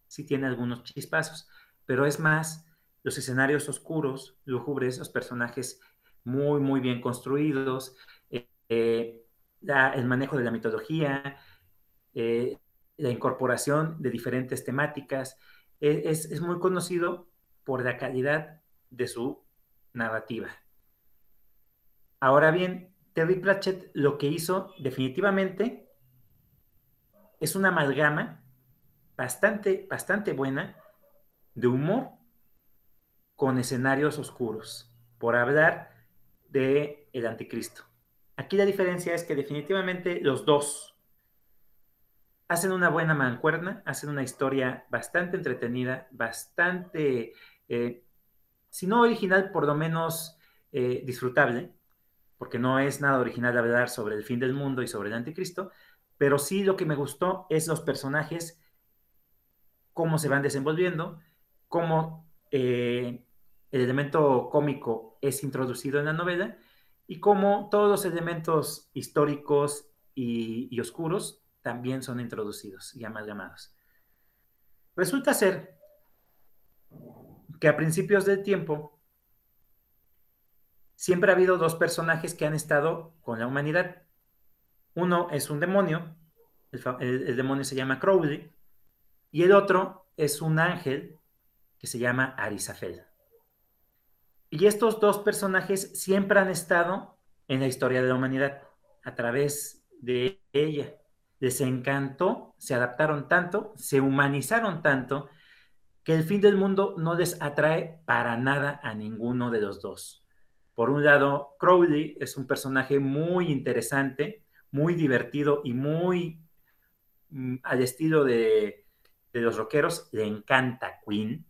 Sí tiene algunos chispazos, pero es más los escenarios oscuros, lúgubres, los personajes muy, muy bien construidos, eh, eh, el manejo de la mitología, eh, la incorporación de diferentes temáticas. E, es, muy conocido por la calidad de su narrativa. Ahora bien, Terry Pratchett lo que hizo definitivamente es una amalgama bastante, bastante buena de humor con escenarios oscuros, por hablar de el anticristo. Aquí la diferencia es que definitivamente los dos hacen una buena mancuerna, hacen una historia bastante entretenida, bastante, eh, si no original, por lo menos eh, disfrutable, porque no es nada original hablar sobre el fin del mundo y sobre el anticristo, pero sí lo que me gustó es los personajes, cómo se van desenvolviendo, cómo eh, el elemento cómico es introducido en la novela y cómo todos los elementos históricos y oscuros también son introducidos y amalgamados. Resulta ser que a principios del tiempo siempre ha habido dos personajes que han estado con la humanidad. Uno es un demonio, el, demonio se llama Crowley, y el otro es un ángel que se llama Arisafel. Y estos dos personajes siempre han estado en la historia de la humanidad a través de ella les encantó, se adaptaron tanto, se humanizaron tanto, que el fin del mundo no les atrae para nada a ninguno de los dos. Por un lado, Crowley es un personaje muy interesante, muy divertido y muy mm, al estilo de, los rockeros. Le encanta Queen.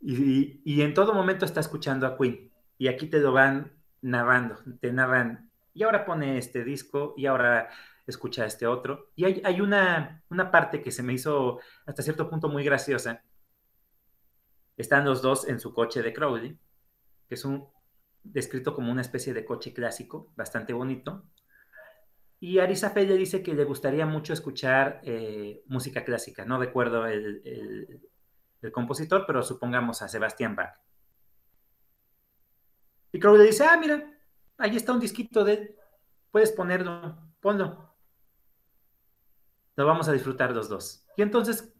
Y, en todo momento está escuchando a Queen. Y aquí te lo van narrando, te narran. Y ahora pone este disco, y ahora escucha este otro. Y hay, una, una, parte que se me hizo hasta cierto punto muy graciosa. Están los dos en su coche de Crowley, que es un descrito como una especie de coche clásico, bastante bonito. Y Arisa le dice que le gustaría mucho escuchar eh, música clásica. No recuerdo el, el, compositor, pero supongamos a Sebastián Bach. Y Crowley dice, ah, mira, ahí está un disquito de puedes ponerlo, ponlo lo vamos a disfrutar los dos. Y entonces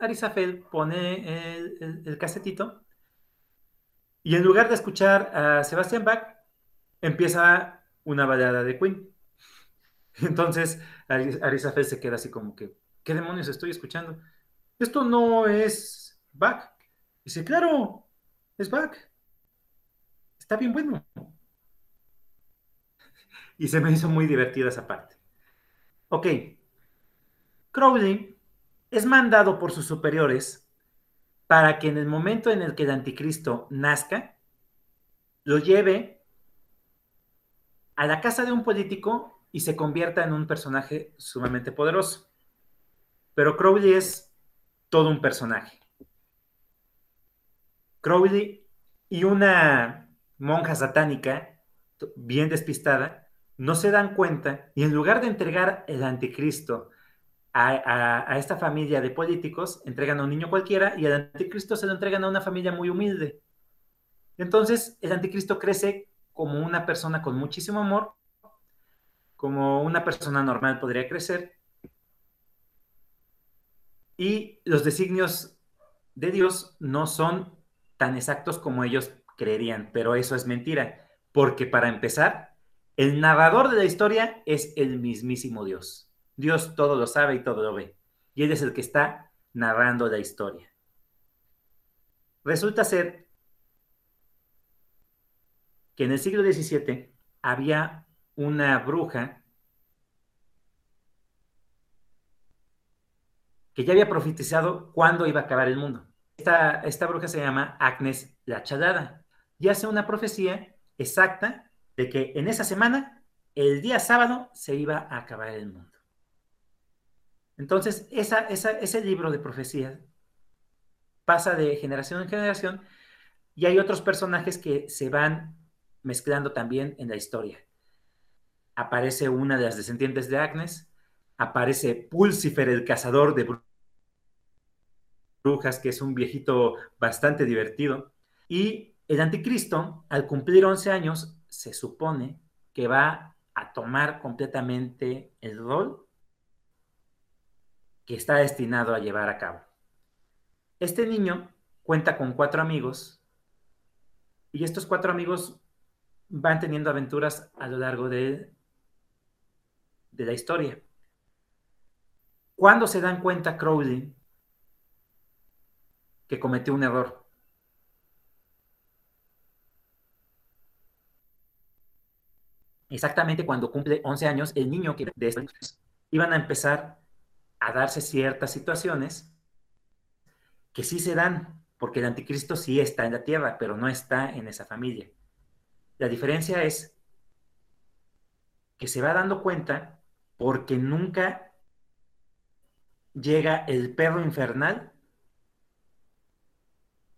Arisafel pone el, el, casetito y en lugar de escuchar a Sebastián Bach, empieza una balada de Queen. Entonces Arisafel se queda así como que, ¿qué demonios estoy escuchando? Esto no es Bach. Dice, claro, es Bach. Está bien bueno. Y se me hizo muy divertida esa parte. Ok, Crowley es mandado por sus superiores para que en el momento en el que el anticristo nazca, lo lleve a la casa de un político y se convierta en un personaje sumamente poderoso. Pero Crowley es todo un personaje. Crowley y una monja satánica bien despistada no se dan cuenta y en lugar de entregar el anticristo a, esta familia de políticos, entregan a un niño cualquiera y al anticristo se lo entregan a una familia muy humilde. Entonces, el anticristo crece como una persona con muchísimo amor, como una persona normal podría crecer, y los designios de Dios no son tan exactos como ellos creerían, pero eso es mentira, porque para empezar, el narrador de la historia es el mismísimo Dios. Dios todo lo sabe y todo lo ve, y Él es el que está narrando la historia. Resulta ser que en el siglo XVII había una bruja que ya había profetizado cuándo iba a acabar el mundo. Esta, bruja se llama Agnes la Chalada y hace una profecía exacta de que en esa semana, el día sábado, se iba a acabar el mundo. Entonces, esa, ese libro de profecías pasa de generación en generación y hay otros personajes que se van mezclando también en la historia. Aparece una de las descendientes de Agnes, aparece Pulsifer, el cazador de brujas, que es un viejito bastante divertido. Y el anticristo, al cumplir 11 años, se supone que va a tomar completamente el rol que está destinado a llevar a cabo. Este niño cuenta con cuatro amigos y estos cuatro amigos van teniendo aventuras a lo largo de, de la historia. Cuando se dan cuenta Crowley que cometió un error? Exactamente cuando cumple 11 años, el niño que de estos iban a empezar a darse ciertas situaciones que sí se dan, porque el anticristo sí está en la tierra, pero no está en esa familia. La diferencia es que se va dando cuenta porque nunca llega el perro infernal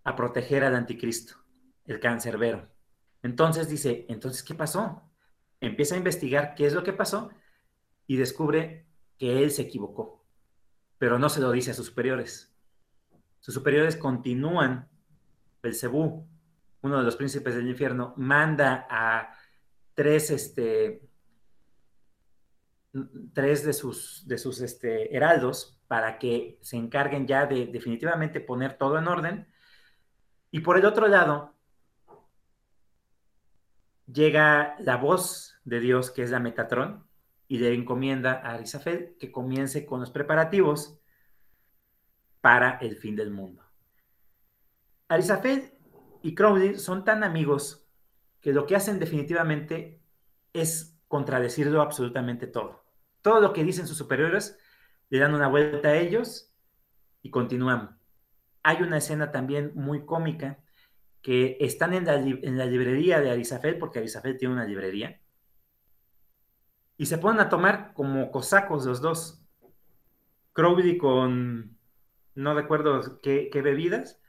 a proteger al anticristo, el cancerbero. Entonces dice, entonces, ¿qué pasó? Empieza a investigar qué es lo que pasó y descubre que él se equivocó, pero no se lo dice a sus superiores. Sus superiores continúan, Belcebú, uno de los príncipes del infierno, manda a tres, este, tres de sus, de sus este, heraldos para que se encarguen ya de definitivamente poner todo en orden. Y por el otro lado, llega la voz de Dios, que es la Metatrón, y le encomienda a Arisafel que comience con los preparativos para el fin del mundo. Arisafel y Crowley son tan amigos que lo que hacen definitivamente es contradecirlo absolutamente todo. Todo lo que dicen sus superiores le dan una vuelta a ellos y continúan. Hay una escena también muy cómica que están en la, librería de Arisafel, porque Arisafel tiene una librería, y se ponen a tomar como cosacos los dos. Crowley con, no recuerdo qué, bebidas,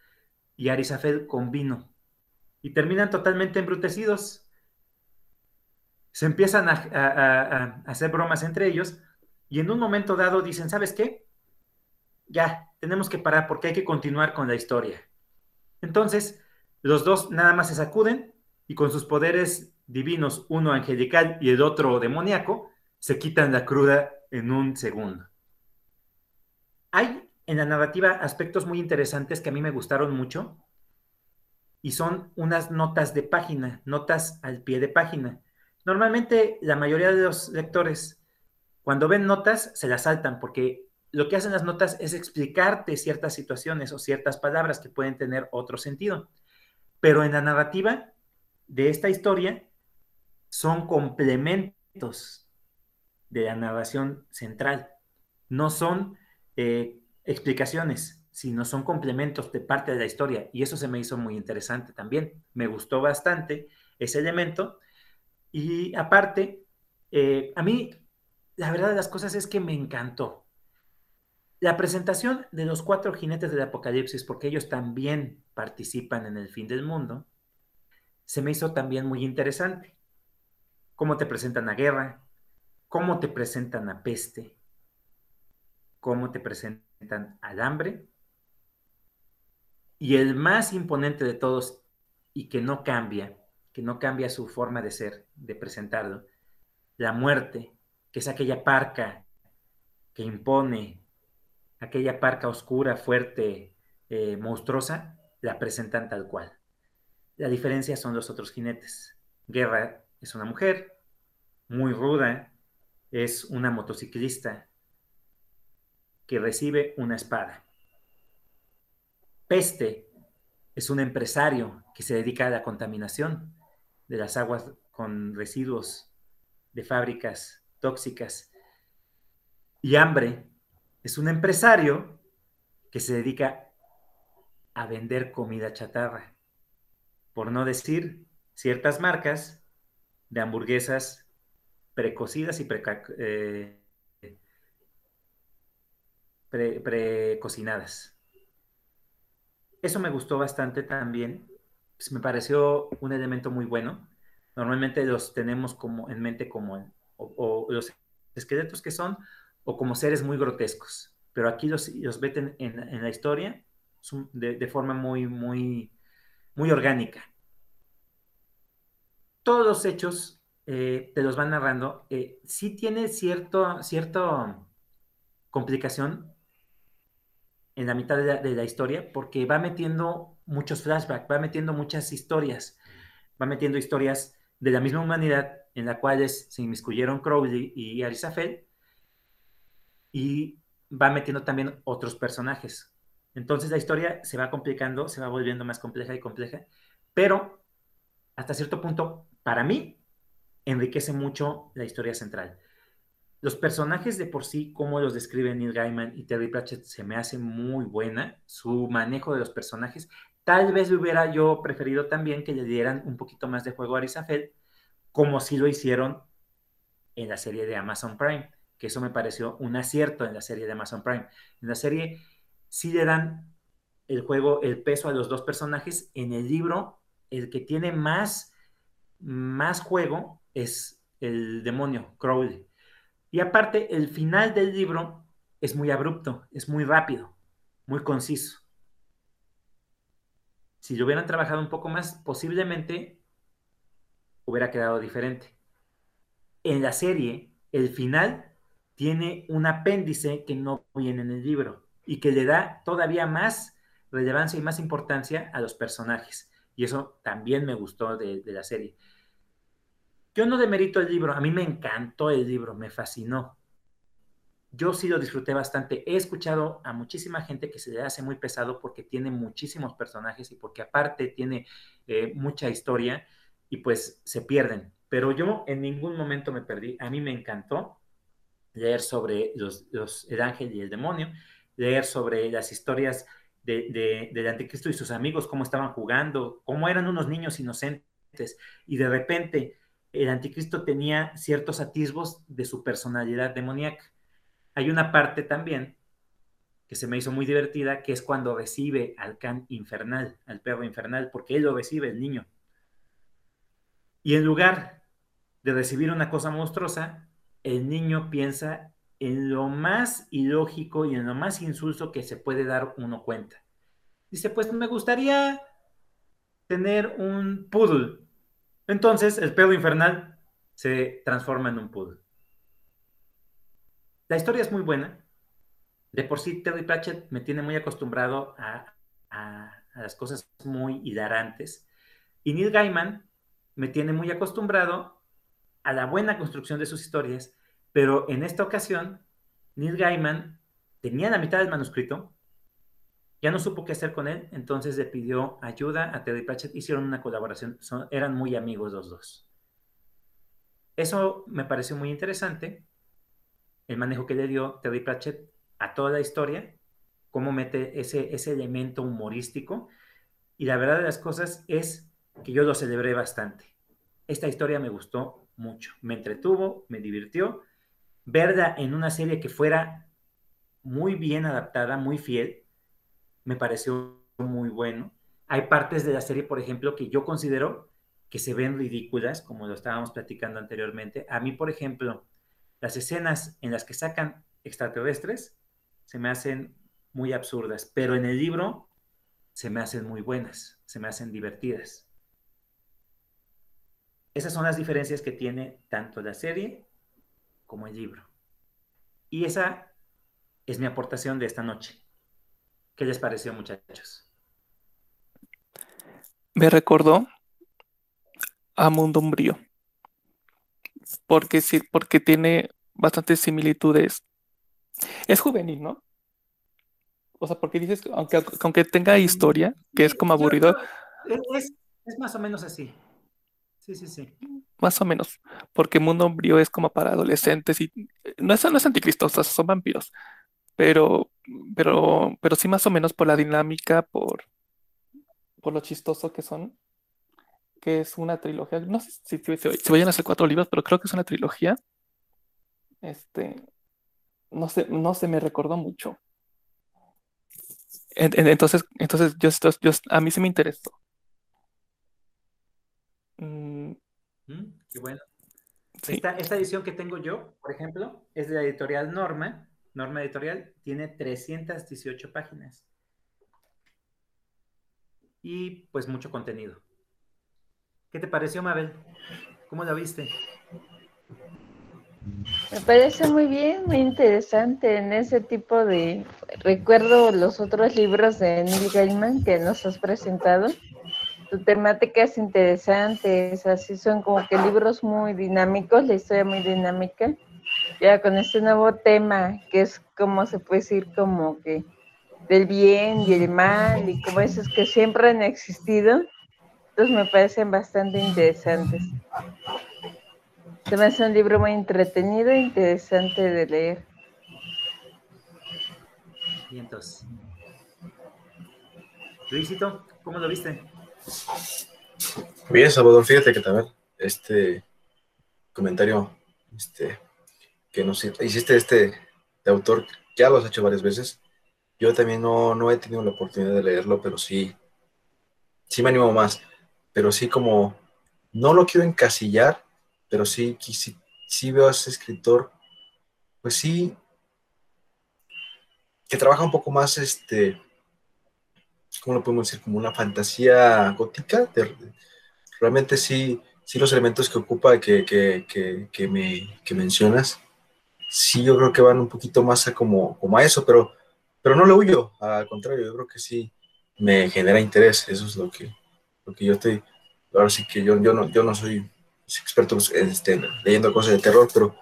y Arisafel con vino. Y terminan totalmente embrutecidos. Se empiezan a hacer bromas entre ellos, y en un momento dado dicen, ¿sabes qué? Ya, tenemos que parar porque hay que continuar con la historia. Entonces, los dos nada más se sacuden y con sus poderes divinos, uno angelical y el otro demoníaco, se quitan la cruda en un segundo. Hay en la narrativa aspectos muy interesantes que a mí me gustaron mucho y son unas notas de página, notas al pie de página. Normalmente la mayoría de los lectores, cuando ven notas, se las saltan porque lo que hacen las notas es explicarte ciertas situaciones o ciertas palabras que pueden tener otro sentido. Pero en la narrativa de esta historia son complementos de la narración central. No son eh, explicaciones, sino son complementos de parte de la historia. Y eso se me hizo muy interesante también. Me gustó bastante ese elemento. Y aparte, eh, a mí, la verdad de las cosas es que me encantó. La presentación de los cuatro jinetes del Apocalipsis, porque ellos también participan en el fin del mundo, se me hizo también muy interesante. Cómo te presentan a guerra, cómo te presentan a peste, cómo te presentan al hambre. Y el más imponente de todos, y que no cambia, que no cambia su forma de ser, de presentarlo, la muerte, que es aquella parca que impone aquella parca oscura, fuerte, eh, monstruosa, la presentan tal cual. La diferencia son los otros jinetes. Guerra es una mujer muy ruda, es una motociclista que recibe una espada. Peste es un empresario que se dedica a la contaminación de las aguas con residuos de fábricas tóxicas. Y hambre es un empresario que se dedica a vender comida chatarra, por no decir ciertas marcas de hamburguesas precocidas y eh, precocinadas. Eso me gustó bastante también. Pues, me pareció un elemento muy bueno. Normalmente los tenemos como en mente como o, los esqueletos que son o como seres muy grotescos. Pero aquí los, los meten en, la historia de, forma muy, muy, muy orgánica. Todos los hechos eh, te los van narrando. Eh, sí tiene cierto, cierto complicación en la mitad de la, historia porque va metiendo muchos flashbacks, va metiendo muchas historias, va metiendo historias de la misma humanidad en la cuales se inmiscuyeron Crowley y Arisafel y va metiendo también otros personajes. Entonces la historia se va complicando, se va volviendo más compleja y compleja, pero hasta cierto punto, para mí, enriquece mucho la historia central los personajes de por sí, como los describen Neil Gaiman y Terry Pratchett, se me hace muy buena. Su manejo de los personajes. Tal vez hubiera yo preferido también que le dieran un poquito más de juego a Arisafel, como si lo hicieron en la serie de Amazon Prime, que eso me pareció un acierto en la serie de Amazon Prime. En la serie sí le dan el juego, el peso a los dos personajes. En el libro, el que tiene más, más juego es el demonio, Crowley y aparte, el final del libro es muy abrupto, es muy rápido, muy conciso. Si lo hubieran trabajado un poco más, posiblemente hubiera quedado diferente. En la serie, el final tiene un apéndice que no viene en el libro y que le da todavía más relevancia y más importancia a los personajes. Y eso también me gustó de, la serie. Yo no demerito el libro, a mí me encantó el libro, me fascinó. Yo sí lo disfruté bastante. He escuchado a muchísima gente que se le hace muy pesado porque tiene muchísimos personajes y porque aparte tiene eh, mucha historia y pues se pierden. Pero yo en ningún momento me perdí. A mí me encantó leer sobre los, el ángel y el demonio, leer sobre las historias de, del anticristo y sus amigos, cómo estaban jugando, cómo eran unos niños inocentes y de repente el anticristo tenía ciertos atisbos de su personalidad demoníaca. Hay una parte también que se me hizo muy divertida, que es cuando recibe al can infernal, al perro infernal, porque él lo recibe, el niño. Y en lugar de recibir una cosa monstruosa, el niño piensa en lo más ilógico y en lo más insulso que se puede dar uno cuenta. Dice, pues me gustaría tener un poodle entonces, el pedo infernal se transforma en un poodle. La historia es muy buena. De por sí, Terry Pratchett me tiene muy acostumbrado a, las cosas muy hilarantes. Y Neil Gaiman me tiene muy acostumbrado a la buena construcción de sus historias, pero en esta ocasión, Neil Gaiman tenía la mitad del manuscrito ya no supo qué hacer con él, entonces le pidió ayuda a Terry Pratchett, hicieron una colaboración, eran muy amigos los dos. Eso me pareció muy interesante, el manejo que le dio Terry Pratchett a toda la historia, cómo mete ese, ese elemento humorístico, y la verdad de las cosas es que yo lo celebré bastante. Esta historia me gustó mucho, me entretuvo, me divirtió. Verla en una serie que fuera muy bien adaptada, muy fiel, me pareció muy bueno. Hay partes de la serie, por ejemplo, que yo considero que se ven ridículas, como lo estábamos platicando anteriormente. A mí, por ejemplo, las escenas en las que sacan extraterrestres se me hacen muy absurdas, pero en el libro se me hacen muy buenas, se me hacen divertidas. Esas son las diferencias que tiene tanto la serie como el libro. Y esa es mi aportación de esta noche. ¿Qué les pareció, muchachos? me recordó a Mundo Umbrío. Porque sí, porque tiene bastantes similitudes. Es juvenil, ¿no? O sea, porque dices, aunque, aunque tenga historia, que es como aburrido. Es, es más o menos así. Sí, sí, sí. Más o menos. Porque Mundo Umbrío es como para adolescentes y no es, no es anticristo, son vampiros. Pero, pero, pero sí más o menos por la dinámica, por, por lo chistoso que son, que es una trilogía. No sé si, si, vayan a hacer cuatro libros, pero creo que es una trilogía. Este, no sé, no se me recordó mucho. entonces, entonces yo, yo, a mí sí me interesó. Mm. Qué bueno. Esta, esta, edición que tengo yo, por ejemplo, es de la editorial Norma. Norma Editorial tiene 318 páginas y pues mucho contenido. ¿Qué te pareció, Mabel? ¿Cómo la viste? Me parece muy bien, muy interesante en ese tipo de... Recuerdo los otros libros de Neil Gaiman que nos has presentado. Tu temática es interesante, así son como que libros muy dinámicos, la historia muy dinámica. Ya con este nuevo tema, que es como se puede decir como que del bien y el mal y como esos que siempre han existido, entonces me parecen bastante interesantes. Se me hace un libro muy entretenido e interesante de leer. Y entonces, Luisito, ¿cómo lo viste? Bien, Salvador, fíjate que también este comentario este, que nos hiciste este de autor, ya lo has hecho varias veces, yo también no, he tenido la oportunidad de leerlo, pero sí, sí me animo más. Pero sí como, no lo quiero encasillar, pero sí, sí, veo a ese escritor, pues sí, que trabaja un poco más, este, ¿cómo lo podemos decir? Como una fantasía gótica. realmente sí, sí los elementos que ocupa, que, que, me, que mencionas, sí yo creo que van un poquito más a como, como a eso, pero pero no le huyo, al contrario, yo creo que sí me genera interés, eso es lo que, lo que yo estoy, ahora sí que yo, yo, no, yo no soy experto este, leyendo cosas de terror, pero,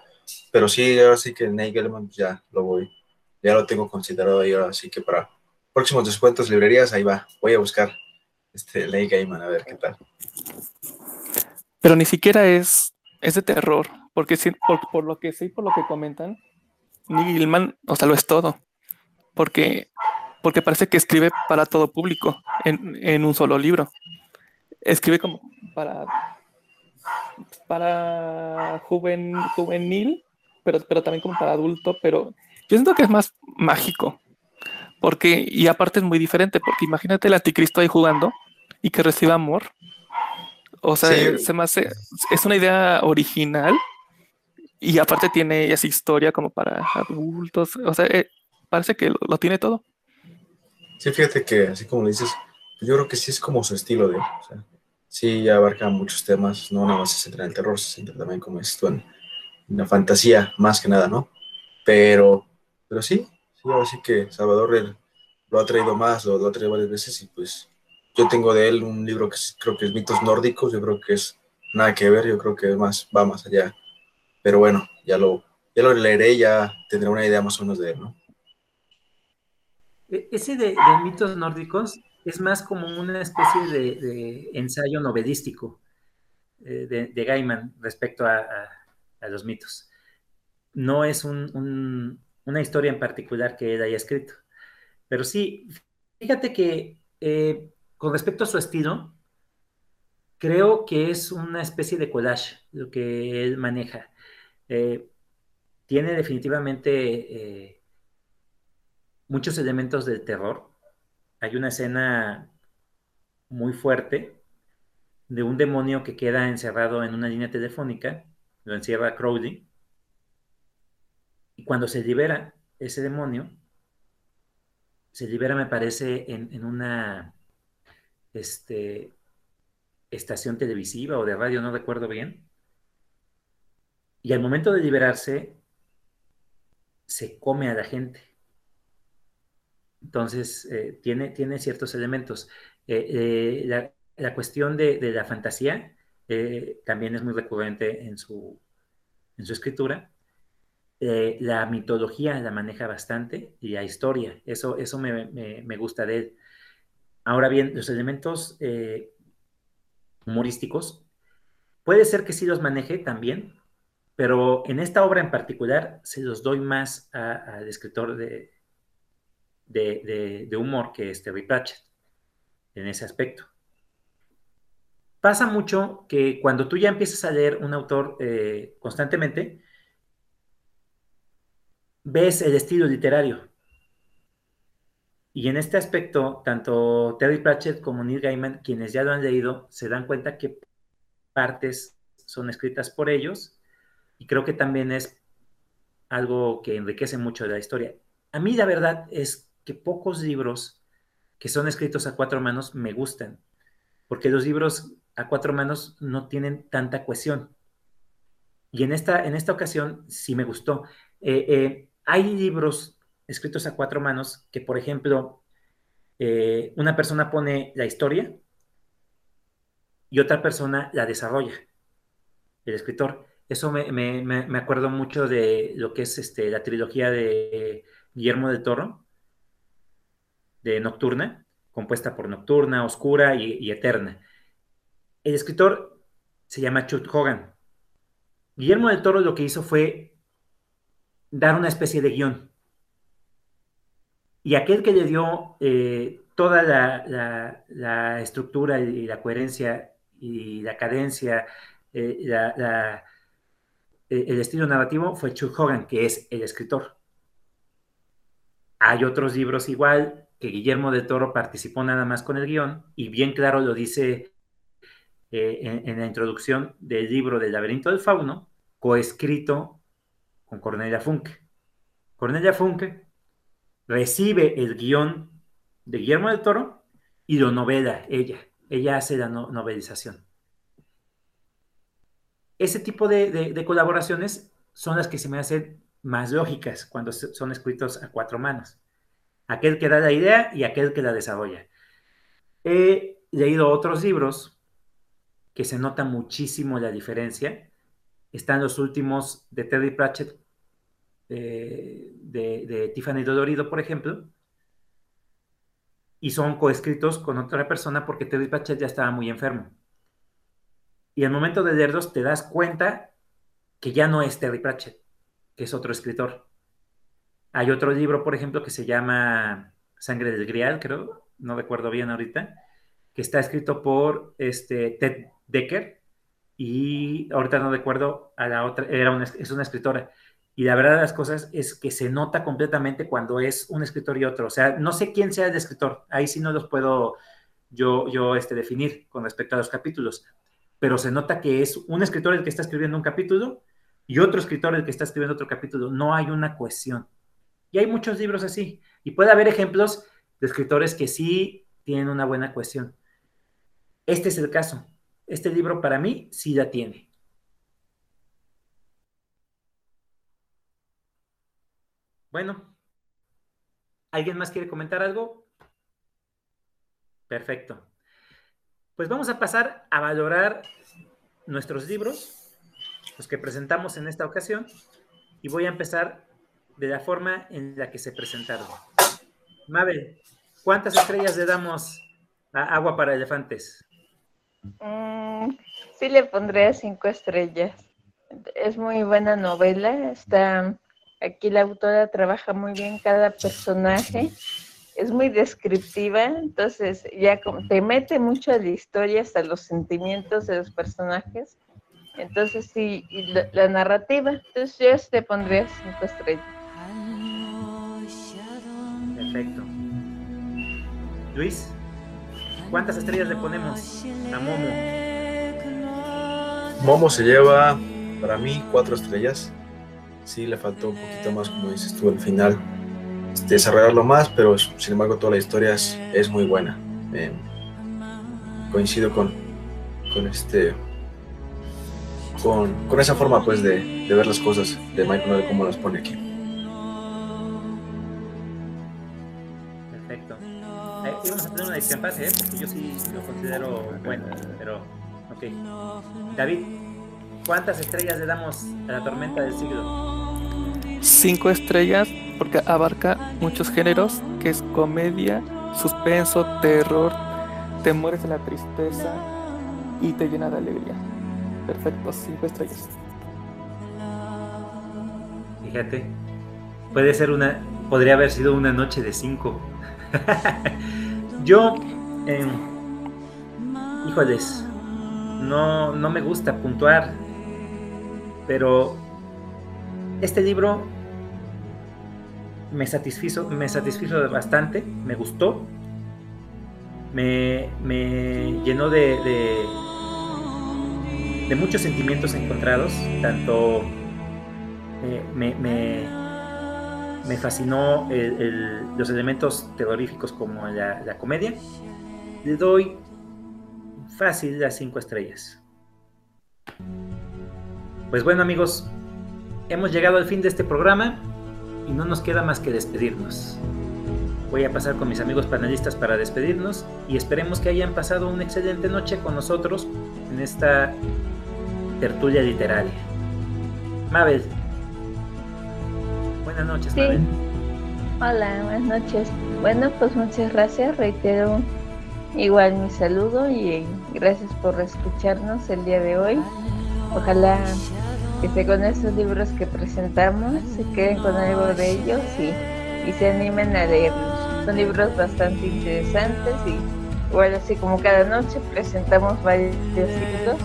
pero sí, ahora sí que Neil Gaiman ya lo voy, ya lo tengo considerado ahí, ahora sí que para próximos descuentos, librerías, ahí va, voy a buscar este Neil Gaiman a ver qué tal. Pero ni siquiera es, es de terror, porque por, lo que sé por lo que comentan, Neil Gaiman, o sea, lo es todo porque, porque parece que escribe para todo público en, un solo libro. Escribe como para, para juvenil, pero, pero también como para adulto, pero yo siento que es más mágico. Porque, y aparte es muy diferente, porque imagínate el anticristo ahí jugando y que reciba amor. O sea, se me hace, es una idea original y aparte tiene esa historia como para adultos. O sea, eh, parece que lo, tiene todo. Sí, fíjate que así como le dices, yo creo que sí es como su estilo de, o sea, sí abarca muchos temas, no nada más se centra en el terror, se centra también como esto en, la fantasía, más que nada, ¿no? Pero, pero sí, sí, así que Salvador lo ha traído más, lo, ha traído varias veces y pues yo tengo de él un libro que creo que es Mitos Nórdicos, yo creo que es nada que ver, yo creo que más, va más allá. Pero bueno, ya lo, ya lo leeré, ya tendré una idea más o menos de él, ¿no? E, ese de, mitos nórdicos es más como una especie de, ensayo novelístico eh, de, Gaiman respecto a, los mitos. No es una historia en particular que él haya escrito. Pero sí, fíjate que eh, con respecto a su estilo, creo que es una especie de collage lo que él maneja. Eh, tiene definitivamente muchos elementos de terror. Hay una escena muy fuerte de un demonio que queda encerrado en una línea telefónica, lo encierra Crowley, y cuando se libera ese demonio, se libera, me parece, en, una este, estación televisiva o de radio, no recuerdo bien, y al momento de liberarse, se come a la gente. Entonces, eh, tiene, tiene ciertos elementos. Eh, eh, la cuestión de, la fantasía también es muy recurrente en su, en su escritura. Eh, la mitología la maneja bastante y la historia, eso, eso me, gusta de él. Ahora bien, los elementos eh, humorísticos, puede ser que sí los maneje también, pero en esta obra en particular se los doy más al escritor de, de, humor que es Terry Pratchett en ese aspecto. Pasa mucho que cuando tú ya empiezas a leer un autor eh, constantemente, ves el estilo literario. Y en este aspecto, tanto Terry Pratchett como Neil Gaiman, quienes ya lo han leído, se dan cuenta que partes son escritas por ellos y creo que también es algo que enriquece mucho la historia. A mí la verdad es que pocos libros que son escritos a cuatro manos me gustan, porque los libros a cuatro manos no tienen tanta cohesión. Y en esta, en esta ocasión sí me gustó. Eh, eh, hay libros escritos a cuatro manos que, por ejemplo, eh, una persona pone la historia y otra persona la desarrolla, el escritor. Eso me, acuerdo mucho de lo que es este, la trilogía de Guillermo del Toro, de Nocturna, compuesta por Nocturna, Oscura y, Eterna. El escritor se llama Chuck Hogan. Guillermo del Toro lo que hizo fue dar una especie de guion. Y aquel que le dio eh, toda la, estructura y la coherencia y la cadencia, eh, eh, el estilo narrativo fue Chuck Hogan, que es el escritor. Hay otros libros igual que Guillermo de Toro participó nada más con el guion y bien claro lo dice eh, en, la introducción del libro del laberinto del fauno, coescrito con Cornelia Funke. Cornelia Funke recibe el guion de Guillermo de Toro y lo novela ella. Ella hace la novelización ese tipo de, colaboraciones son las que se me hacen más lógicas cuando son escritos a cuatro manos. Aquel que da la idea y aquel que la desarrolla. He leído otros libros que se nota muchísimo la diferencia. Están los últimos de Terry Pratchett, de, de Tiffany Dolorido, por ejemplo, y son coescritos con otra persona porque Terry Pratchett ya estaba muy enfermo. Y al momento de leerlos te das cuenta que ya no es Terry Pratchett, que es otro escritor. Hay otro libro, por ejemplo, que se llama Sangre del Grial, creo, no recuerdo bien ahorita, que está escrito por este, Ted Decker, y ahorita no recuerdo a la otra, era es una escritora. Y la verdad de las cosas es que se nota completamente cuando es un escritor y otro. O sea, no sé quién sea el escritor, ahí sí no los puedo yo, yo este, definir con respecto a los capítulos pero se nota que es un escritor el que está escribiendo un capítulo y otro escritor el que está escribiendo otro capítulo. No hay una cohesión. Y hay muchos libros así. Y puede haber ejemplos de escritores que sí tienen una buena cohesión. Este es el caso. Este libro para mí sí la tiene. Bueno, ¿alguien más quiere comentar algo? Perfecto. Pues vamos a pasar a valorar nuestros libros, los que presentamos en esta ocasión, y voy a empezar de la forma en la que se presentaron. Mabel, ¿cuántas estrellas le damos a Agua para Elefantes? Mm, sí le pondré cinco estrellas. Es muy buena novela. Está aquí la autora trabaja muy bien cada personaje es muy descriptiva, entonces ya como te mete mucho a la historia, hasta los sentimientos de los personajes. Entonces sí, y la, narrativa, entonces yo te pondría cinco estrellas. Perfecto. Luis, ¿cuántas estrellas le ponemos a Momo? Momo se lleva, para mí, cuatro estrellas. Sí, le faltó un poquito más, como dices tú, al final desarrollarlo más, pero sin embargo toda la historia es, es muy buena. Eh, coincido con, con este con, con, esa forma pues de, de, ver las cosas de Michael de cómo las pone aquí. Eh, ¿eh? porque yo sí lo considero bueno, pero ok. David, ¿cuántas estrellas le damos a la tormenta del siglo? Cinco estrellas porque abarca muchos géneros, que es comedia, suspenso, terror, te mueres de la tristeza y te llena de alegría. Perfecto, cinco estrellas. Fíjate, puede ser una, podría haber sido una noche de cinco. Yo, eh, híjoles, no, no me gusta puntuar, pero este libro me satisfizo, me satisfizo bastante, me gustó, me, me llenó de, de, de, muchos sentimientos encontrados, tanto eh, me, me, me, fascinó los elementos terroríficos como la, la comedia. Le doy fácil las cinco estrellas. Pues bueno amigos, hemos llegado al fin de este programa y no nos queda más que despedirnos. Voy a pasar con mis amigos panelistas para despedirnos y esperemos que hayan pasado una excelente noche con nosotros en esta tertulia literaria. Mabel. Buenas noches, sí. Mabel. Hola, buenas noches. Bueno, pues muchas gracias. Reitero igual mi saludo y gracias por escucharnos el día de hoy. Ojalá que con estos libros que presentamos se queden con algo de ellos y, y se animen a leerlos. Son libros bastante interesantes y igual así como cada noche presentamos varios libros,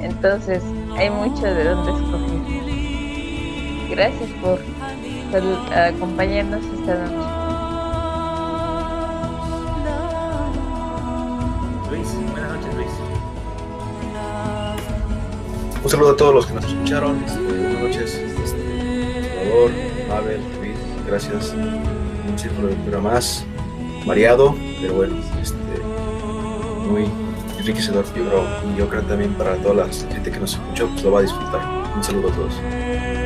entonces hay mucho de dónde escoger. Gracias por acompañarnos esta noche. Luis, buenas noches Luis. Un saludo a todos los que nos escucharon. Este, buenas noches, este, Salvador, Mabel, Luis, gracias. Un círculo de lectura más, variado, pero bueno, este, muy enriquecedor, yo creo. Yo creo también para toda la gente que nos escuchó, pues lo va a disfrutar. Un saludo a todos.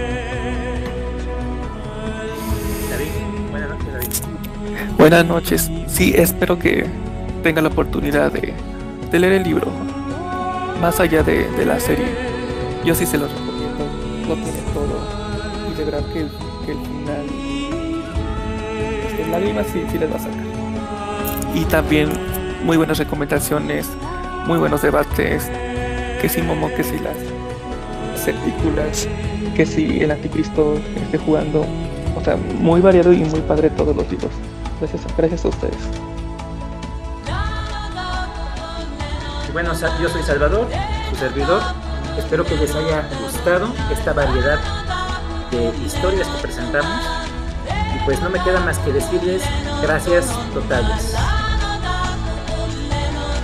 Buenas noches. Sí, espero que tenga la oportunidad de, leer el libro, más allá de, de la serie. Yo sí se los recomiendo, lo tiene todo. Y de verdad que, el final este, lágrimas sí, sí les va a sacar. Y también muy buenas recomendaciones muy buenos debates que si Momo, que si las certículas que si el anticristo esté jugando o sea, muy variado y muy padre todos los libros gracias, gracias a ustedes bueno, yo soy Salvador, su servidor Espero que les haya gustado esta variedad de historias que presentamos. Y pues no me queda más que decirles gracias totales.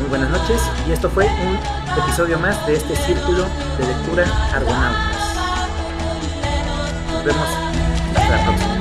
Muy buenas noches y esto fue un episodio más de este círculo de lectura Argonautas. Nos vemos hasta la próxima.